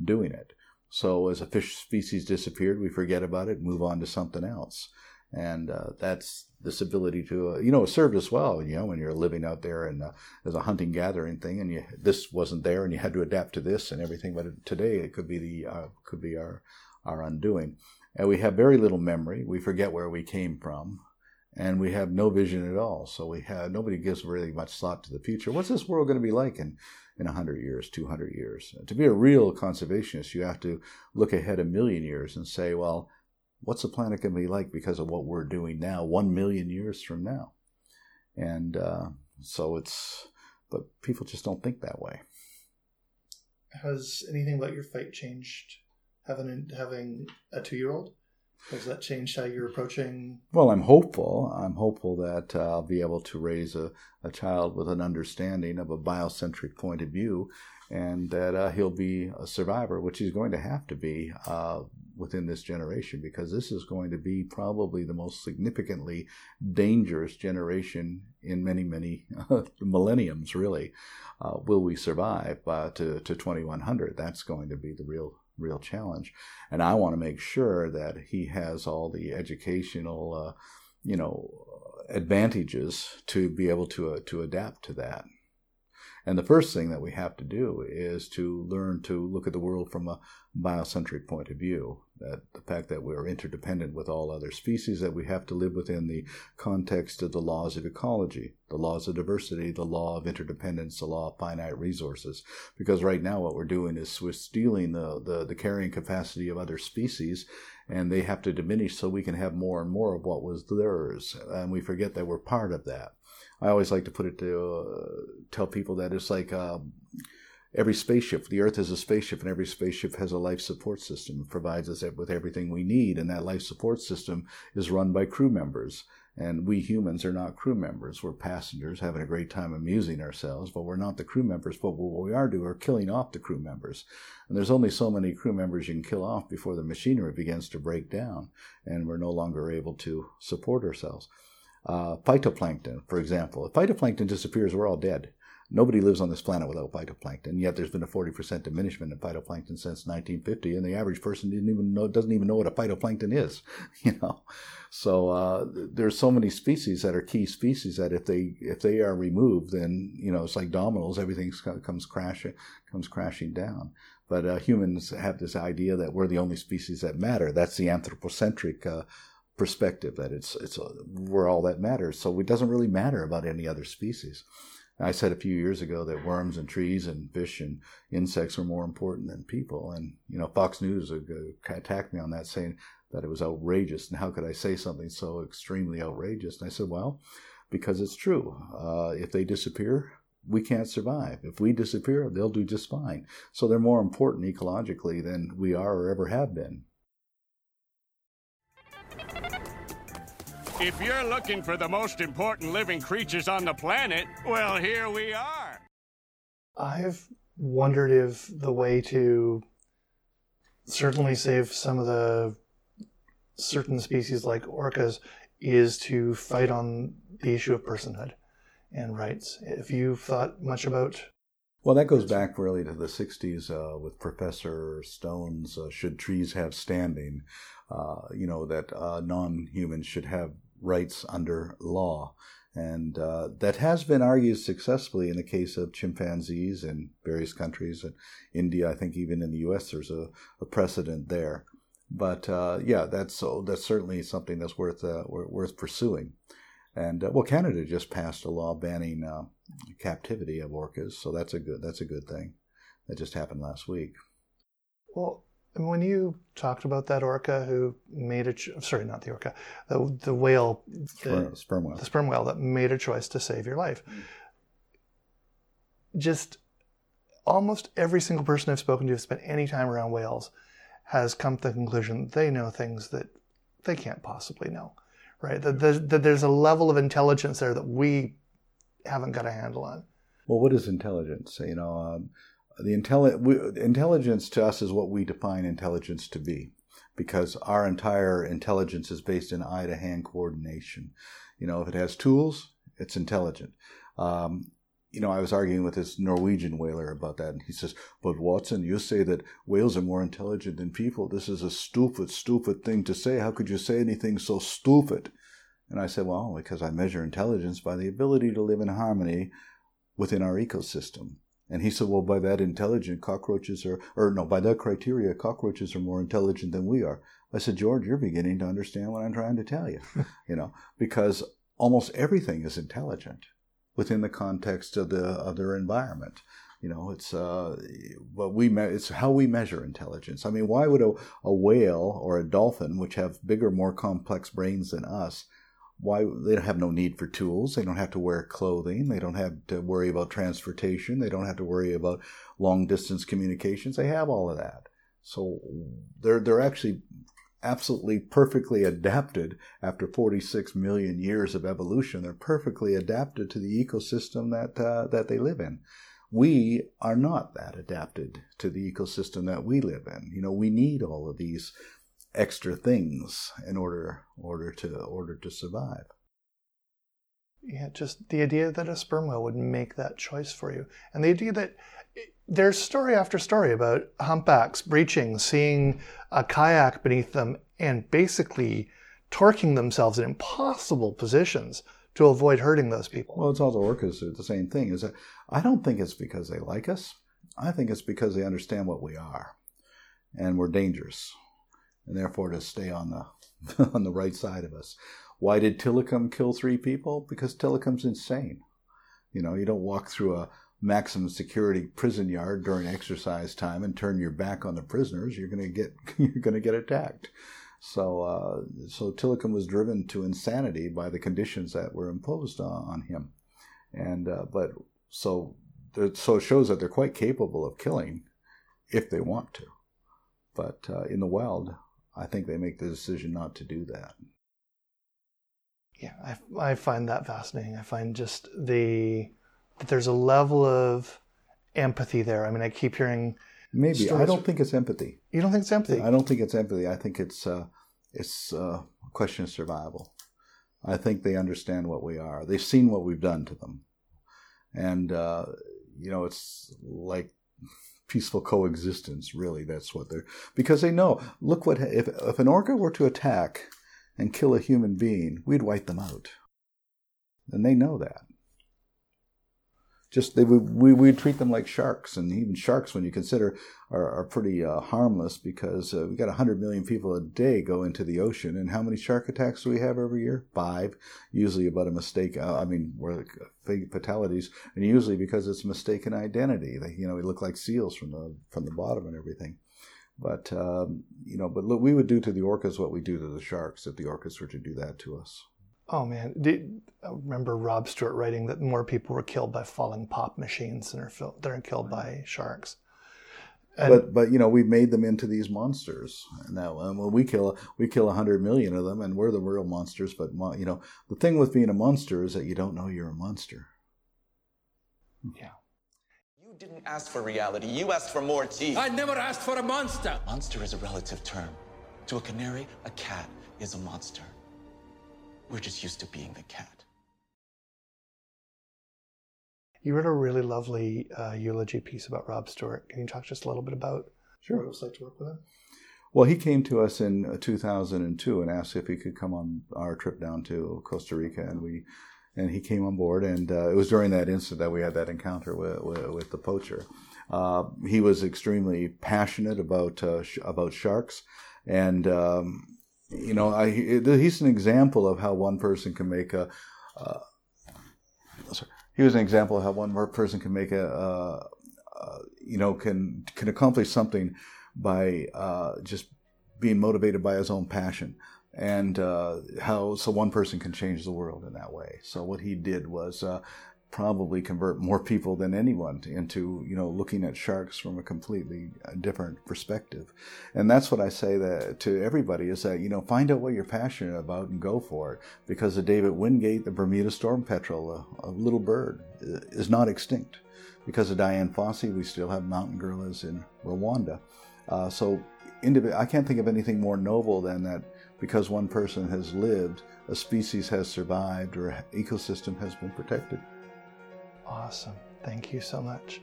doing it. So as a fish species disappeared, we forget about it, move on to something else. And uh, that's this ability to, uh, you know, it served us well, you know, when you're living out there and uh, as a hunting gathering thing and you, this wasn't there and you had to adapt to this and everything. But today it could be the, uh, could be our, our undoing and we have very little memory. We forget where we came from, and we have no vision at all. So we have nobody gives really much thought to the future. What's this world going to be like in in 100 years, 200 years? To be a real conservationist, you have to look ahead a million years and say, well, what's the planet going to be like because of what we're doing now, one million years from now? And uh, so it's, but people just don't think that way. Has anything about your fight changed having having a two year old? Has that changed how you're approaching? Well, I'm hopeful. I'm hopeful that uh, I'll be able to raise a, a child with an understanding of a biocentric point of view and that uh, he'll be a survivor, which he's going to have to be uh, within this generation because this is going to be probably the most significantly dangerous generation in many, many millenniums, really. Uh, will we survive uh, to, to 2100? That's going to be the real real challenge. And I want to make sure that he has all the educational, uh, you know, advantages to be able to uh, to adapt to that. And the first thing that we have to do is to learn to look at the world from a biocentric point of view. That the fact that we're interdependent with all other species, that we have to live within the context of the laws of ecology, the laws of diversity, the law of interdependence, the law of finite resources. Because right now what we're doing is we're stealing the, the, the carrying capacity of other species and they have to diminish so we can have more and more of what was theirs. And we forget that we're part of that. I always like to put it to uh, tell people that it's like uh, every spaceship. The Earth is a spaceship, and every spaceship has a life support system. It provides us with everything we need, and that life support system is run by crew members. And we humans are not crew members. We're passengers having a great time amusing ourselves, but we're not the crew members. But what we are doing are killing off the crew members. And there's only so many crew members you can kill off before the machinery begins to break down and we're no longer able to support ourselves. Uh, phytoplankton, for example. If phytoplankton disappears, we're all dead. Nobody lives on this planet without phytoplankton. Yet there's been a 40% diminishment in phytoplankton since 1950, and the average person didn't even know, doesn't even know what a phytoplankton is. You know, so uh, there's so many species that are key species that if they if they are removed, then you know it's like dominoes. Everything comes crashing comes crashing down. But uh, humans have this idea that we're the only species that matter. That's the anthropocentric uh, perspective that it's it's uh, we're all that matters. So it doesn't really matter about any other species. I said a few years ago that worms and trees and fish and insects are more important than people. And, you know, Fox News attacked me on that saying that it was outrageous. And how could I say something so extremely outrageous? And I said, well, because it's true. Uh, if they disappear, we can't survive. If we disappear, they'll do just fine. So they're more important ecologically than we are or ever have been. If you're looking for the most important living creatures on the planet, well, here we are. I've wondered if the way to certainly save some of the certain species like orcas is to fight on the issue of personhood and rights. If you've thought much about well, that goes back really to the 60s uh, with Professor Stone's uh, Should Trees Have Standing? Uh, you know, that uh, non humans should have rights under law. And uh, that has been argued successfully in the case of chimpanzees in various countries. In India, I think even in the U.S., there's a, a precedent there. But uh, yeah, that's so that's certainly something that's worth uh, worth pursuing. And uh, well, Canada just passed a law banning uh, captivity of orcas, so that's a good that's a good thing. That just happened last week. Well, and when you talked about that orca who made a ch- sorry, not the orca, the, the whale, sperm, the sperm whale, the sperm whale that made a choice to save your life. Just almost every single person I've spoken to who spent any time around whales has come to the conclusion they know things that they can't possibly know, right? That there's, that there's a level of intelligence there that we haven't got a handle on. Well, what is intelligence? You know, um, the intelli- intelligence to us is what we define intelligence to be because our entire intelligence is based in eye to hand coordination. You know, if it has tools, it's intelligent. Um, you know, I was arguing with this Norwegian whaler about that, and he says, But Watson, you say that whales are more intelligent than people. This is a stupid, stupid thing to say. How could you say anything so stupid? And I said, Well, because I measure intelligence by the ability to live in harmony within our ecosystem. And he said, well, by that intelligent, cockroaches are, or no, by that criteria, cockroaches are more intelligent than we are. I said, George, you're beginning to understand what I'm trying to tell you, you know, because almost everything is intelligent within the context of the of their environment. You know, it's uh, what we me- it's how we measure intelligence. I mean, why would a, a whale or a dolphin, which have bigger, more complex brains than us, why they don't have no need for tools. They don't have to wear clothing. They don't have to worry about transportation. They don't have to worry about long distance communications. They have all of that. So they're they're actually absolutely perfectly adapted after 46 million years of evolution. They're perfectly adapted to the ecosystem that uh, that they live in. We are not that adapted to the ecosystem that we live in. You know we need all of these extra things in order order to order to survive. Yeah, just the idea that a sperm whale would make that choice for you, and the idea that there's story after story about humpbacks breaching, seeing a kayak beneath them, and basically torquing themselves in impossible positions to avoid hurting those people. Well, it's all the orcas are the same thing. Is that I don't think it's because they like us. I think it's because they understand what we are, and we're dangerous and therefore to stay on the on the right side of us. Why did Tilikum kill three people? Because Tilikum's insane. You know, you don't walk through a maximum security prison yard during exercise time and turn your back on the prisoners. You're going to get you're going to get attacked. So uh, so Tilikum was driven to insanity by the conditions that were imposed on, on him, and uh, but so so it shows that they're quite capable of killing if they want to. But uh, in the wild, I think they make the decision not to do that. Yeah, I, I find that fascinating. I find just the that there's a level of empathy there. I mean, I keep hearing maybe I don't think it's empathy. You don't think it's empathy? I don't think it's empathy. I think it's uh, it's uh, a question of survival. I think they understand what we are. They've seen what we've done to them, and uh, you know, it's like peaceful coexistence. Really, that's what they're because they know. Look what if if an orca were to attack and kill a human being, we'd wipe them out, and they know that just they would we treat them like sharks, and even sharks, when you consider, are, are pretty uh, harmless because uh, we got hundred million people a day go into the ocean, and how many shark attacks do we have every year? Five, usually about a mistake. Uh, I mean, where fatalities, and usually because it's mistaken identity. They, you know, we look like seals from the from the bottom and everything. But um, you know, but look, we would do to the orcas what we do to the sharks if the orcas were to do that to us. Oh man, Did, I remember Rob Stewart writing that more people were killed by falling pop machines than are, than killed by sharks. And but but you know we've made them into these monsters now. And when we kill we kill a hundred million of them, and we're the real monsters. But you know the thing with being a monster is that you don't know you're a monster. Yeah. You didn't ask for reality. You asked for more teeth. I never asked for a monster. Monster is a relative term. To a canary, a cat is a monster. We're just used to being the cat. You wrote a really lovely uh, eulogy piece about Rob Stewart. Can you talk just a little bit about sure. what it was like to work with him? Well, he came to us in uh, 2002 and asked if he could come on our trip down to Costa Rica, and we and he came on board. And uh, it was during that instant that we had that encounter with, with, with the poacher. Uh, he was extremely passionate about uh, sh- about sharks, and um, you know, I, he's an example of how one person can make a. Uh, sorry, he was an example of how one person can make a, uh, uh, you know, can can accomplish something by uh, just being motivated by his own passion, and uh, how so one person can change the world in that way. So what he did was probably convert more people than anyone into you know looking at sharks from a completely uh, different perspective. And that's what i say that to everybody is that you know find out what you're passionate about and go for it. Because the david wingate the bermuda storm petrel a, a little bird is not extinct. Because of dian fossey we still have mountain gorillas in rwanda. Uh, so i can't think of anything more noble than that because one person has lived a species has survived or ecosystem has been protected Awesome. Thank you so much.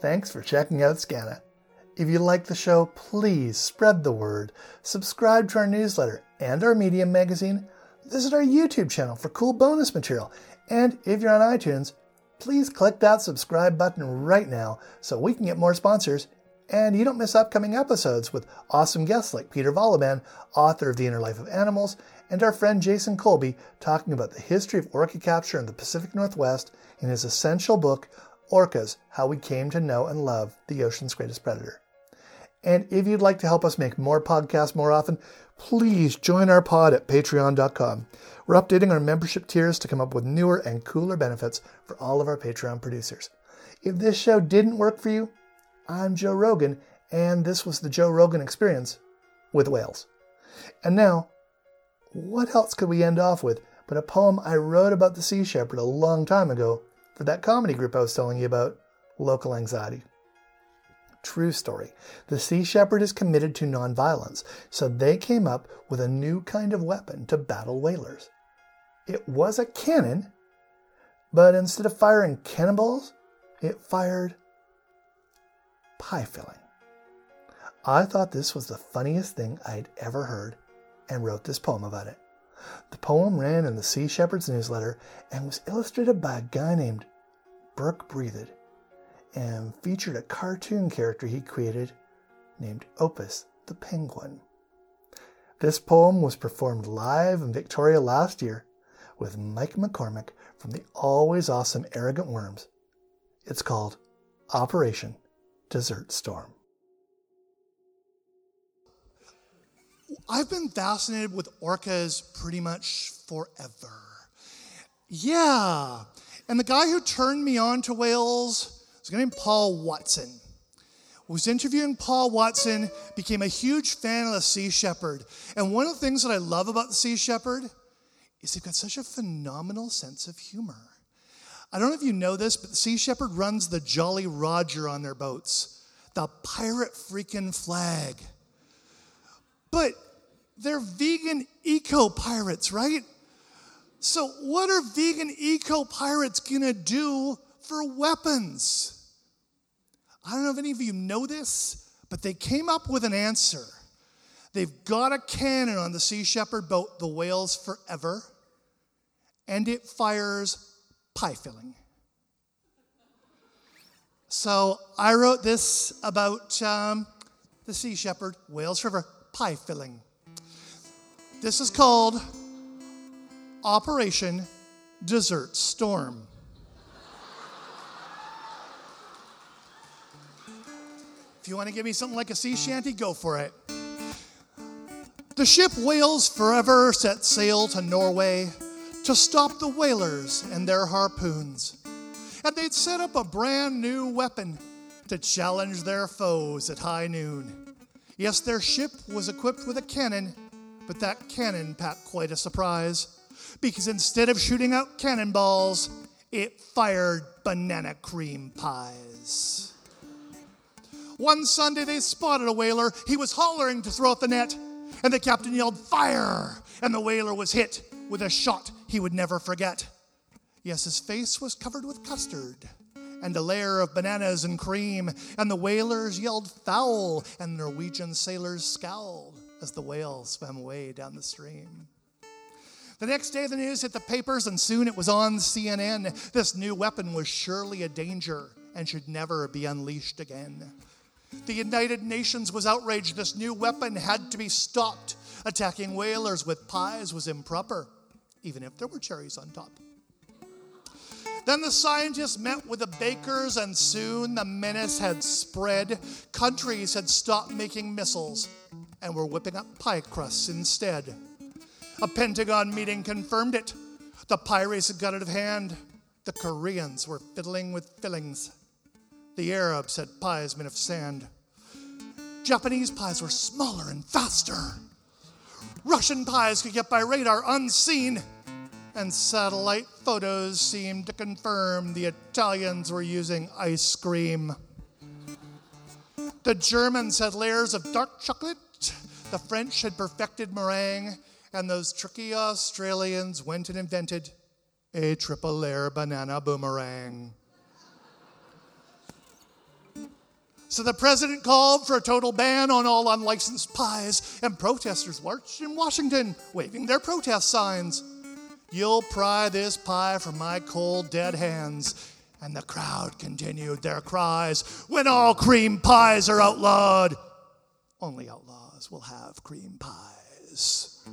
Thanks for checking out Skaana. If you like the show, please spread the word, subscribe to our newsletter and our Medium magazine, visit our YouTube channel for cool bonus material, and if you're on iTunes, please click that subscribe button right now so we can get more sponsors and you don't miss upcoming episodes with awesome guests like Peter Wohlleben, author of The Inner Life of Animals, and our friend Jason Colby talking about the history of orca capture in the Pacific Northwest in his essential book, Orcas How We Came to Know and Love the Ocean's Greatest Predator. And if you'd like to help us make more podcasts more often, please join our pod at patreon.com. We're updating our membership tiers to come up with newer and cooler benefits for all of our Patreon producers. If this show didn't work for you, I'm Joe Rogan, and this was the Joe Rogan Experience with whales. And now, what else could we end off with but a poem I wrote about the sea shepherd a long time ago for that comedy group I was telling you about, Local Anxiety? True story. The Sea Shepherd is committed to nonviolence, so they came up with a new kind of weapon to battle whalers. It was a cannon, but instead of firing cannonballs, it fired pie filling. I thought this was the funniest thing I'd ever heard and wrote this poem about it. The poem ran in the Sea Shepherd's newsletter and was illustrated by a guy named Burke Breathed and featured a cartoon character he created named Opus the Penguin. This poem was performed live in Victoria last year with Mike McCormick from the always awesome Arrogant Worms. It's called Operation Desert Storm. I've been fascinated with orcas pretty much forever. Yeah. And the guy who turned me on to whales was a guy named Paul Watson. Was interviewing Paul Watson, became a huge fan of the Sea Shepherd. And one of the things that I love about the Sea Shepherd is they've got such a phenomenal sense of humor. I don't know if you know this, but the Sea Shepherd runs the Jolly Roger on their boats, the pirate freaking flag. But they're vegan eco pirates, right? So, what are vegan eco pirates gonna do for weapons? I don't know if any of you know this, but they came up with an answer. They've got a cannon on the Sea Shepherd boat, the Whales Forever, and it fires pie filling. So I wrote this about um, the Sea Shepherd, Whales Forever, pie filling. This is called Operation Desert Storm. You want to give me something like a sea shanty, go for it. The ship Whales Forever set sail to Norway to stop the whalers and their harpoons. And they'd set up a brand new weapon to challenge their foes at high noon. Yes, their ship was equipped with a cannon, but that cannon packed quite a surprise because instead of shooting out cannonballs, it fired banana cream pies. One Sunday they spotted a whaler. He was hollering to throw out the net, and the captain yelled, Fire! And the whaler was hit with a shot he would never forget. Yes, his face was covered with custard and a layer of bananas and cream, and the whalers yelled foul, and the Norwegian sailors scowled as the whale swam away down the stream. The next day, the news hit the papers, and soon it was on CNN. This new weapon was surely a danger and should never be unleashed again. The United Nations was outraged. This new weapon had to be stopped. Attacking whalers with pies was improper, even if there were cherries on top. Then the scientists met with the bakers, and soon the menace had spread. Countries had stopped making missiles and were whipping up pie crusts instead. A Pentagon meeting confirmed it. The pie race had got out of hand. The Koreans were fiddling with fillings. The Arabs had pies made of sand. Japanese pies were smaller and faster. Russian pies could get by radar unseen. And satellite photos seemed to confirm the Italians were using ice cream. The Germans had layers of dark chocolate. The French had perfected meringue. And those tricky Australians went and invented a triple layer banana boomerang. So the president called for a total ban on all unlicensed pies, and protesters marched in Washington, waving their protest signs. You'll pry this pie from my cold, dead hands. And the crowd continued their cries when all cream pies are outlawed. Only outlaws will have cream pies.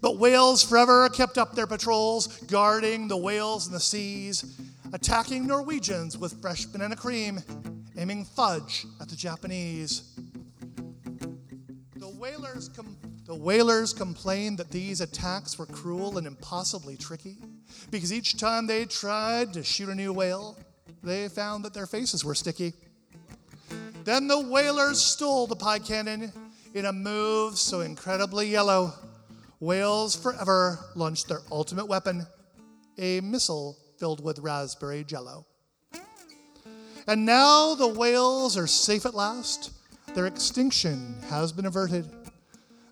But whales forever kept up their patrols, guarding the whales in the seas, attacking Norwegians with fresh banana cream, aiming fudge at the Japanese. The whalers, com- the whalers complained that these attacks were cruel and impossibly tricky because each time they tried to shoot a new whale, they found that their faces were sticky. Then the whalers stole the pie cannon in a move so incredibly yellow. Whales forever launched their ultimate weapon, a missile filled with raspberry jello. And now the whales are safe at last. Their extinction has been averted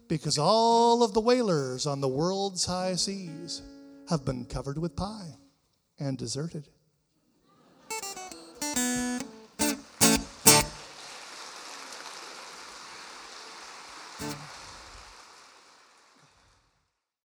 because all of the whalers on the world's high seas have been covered with pie and deserted.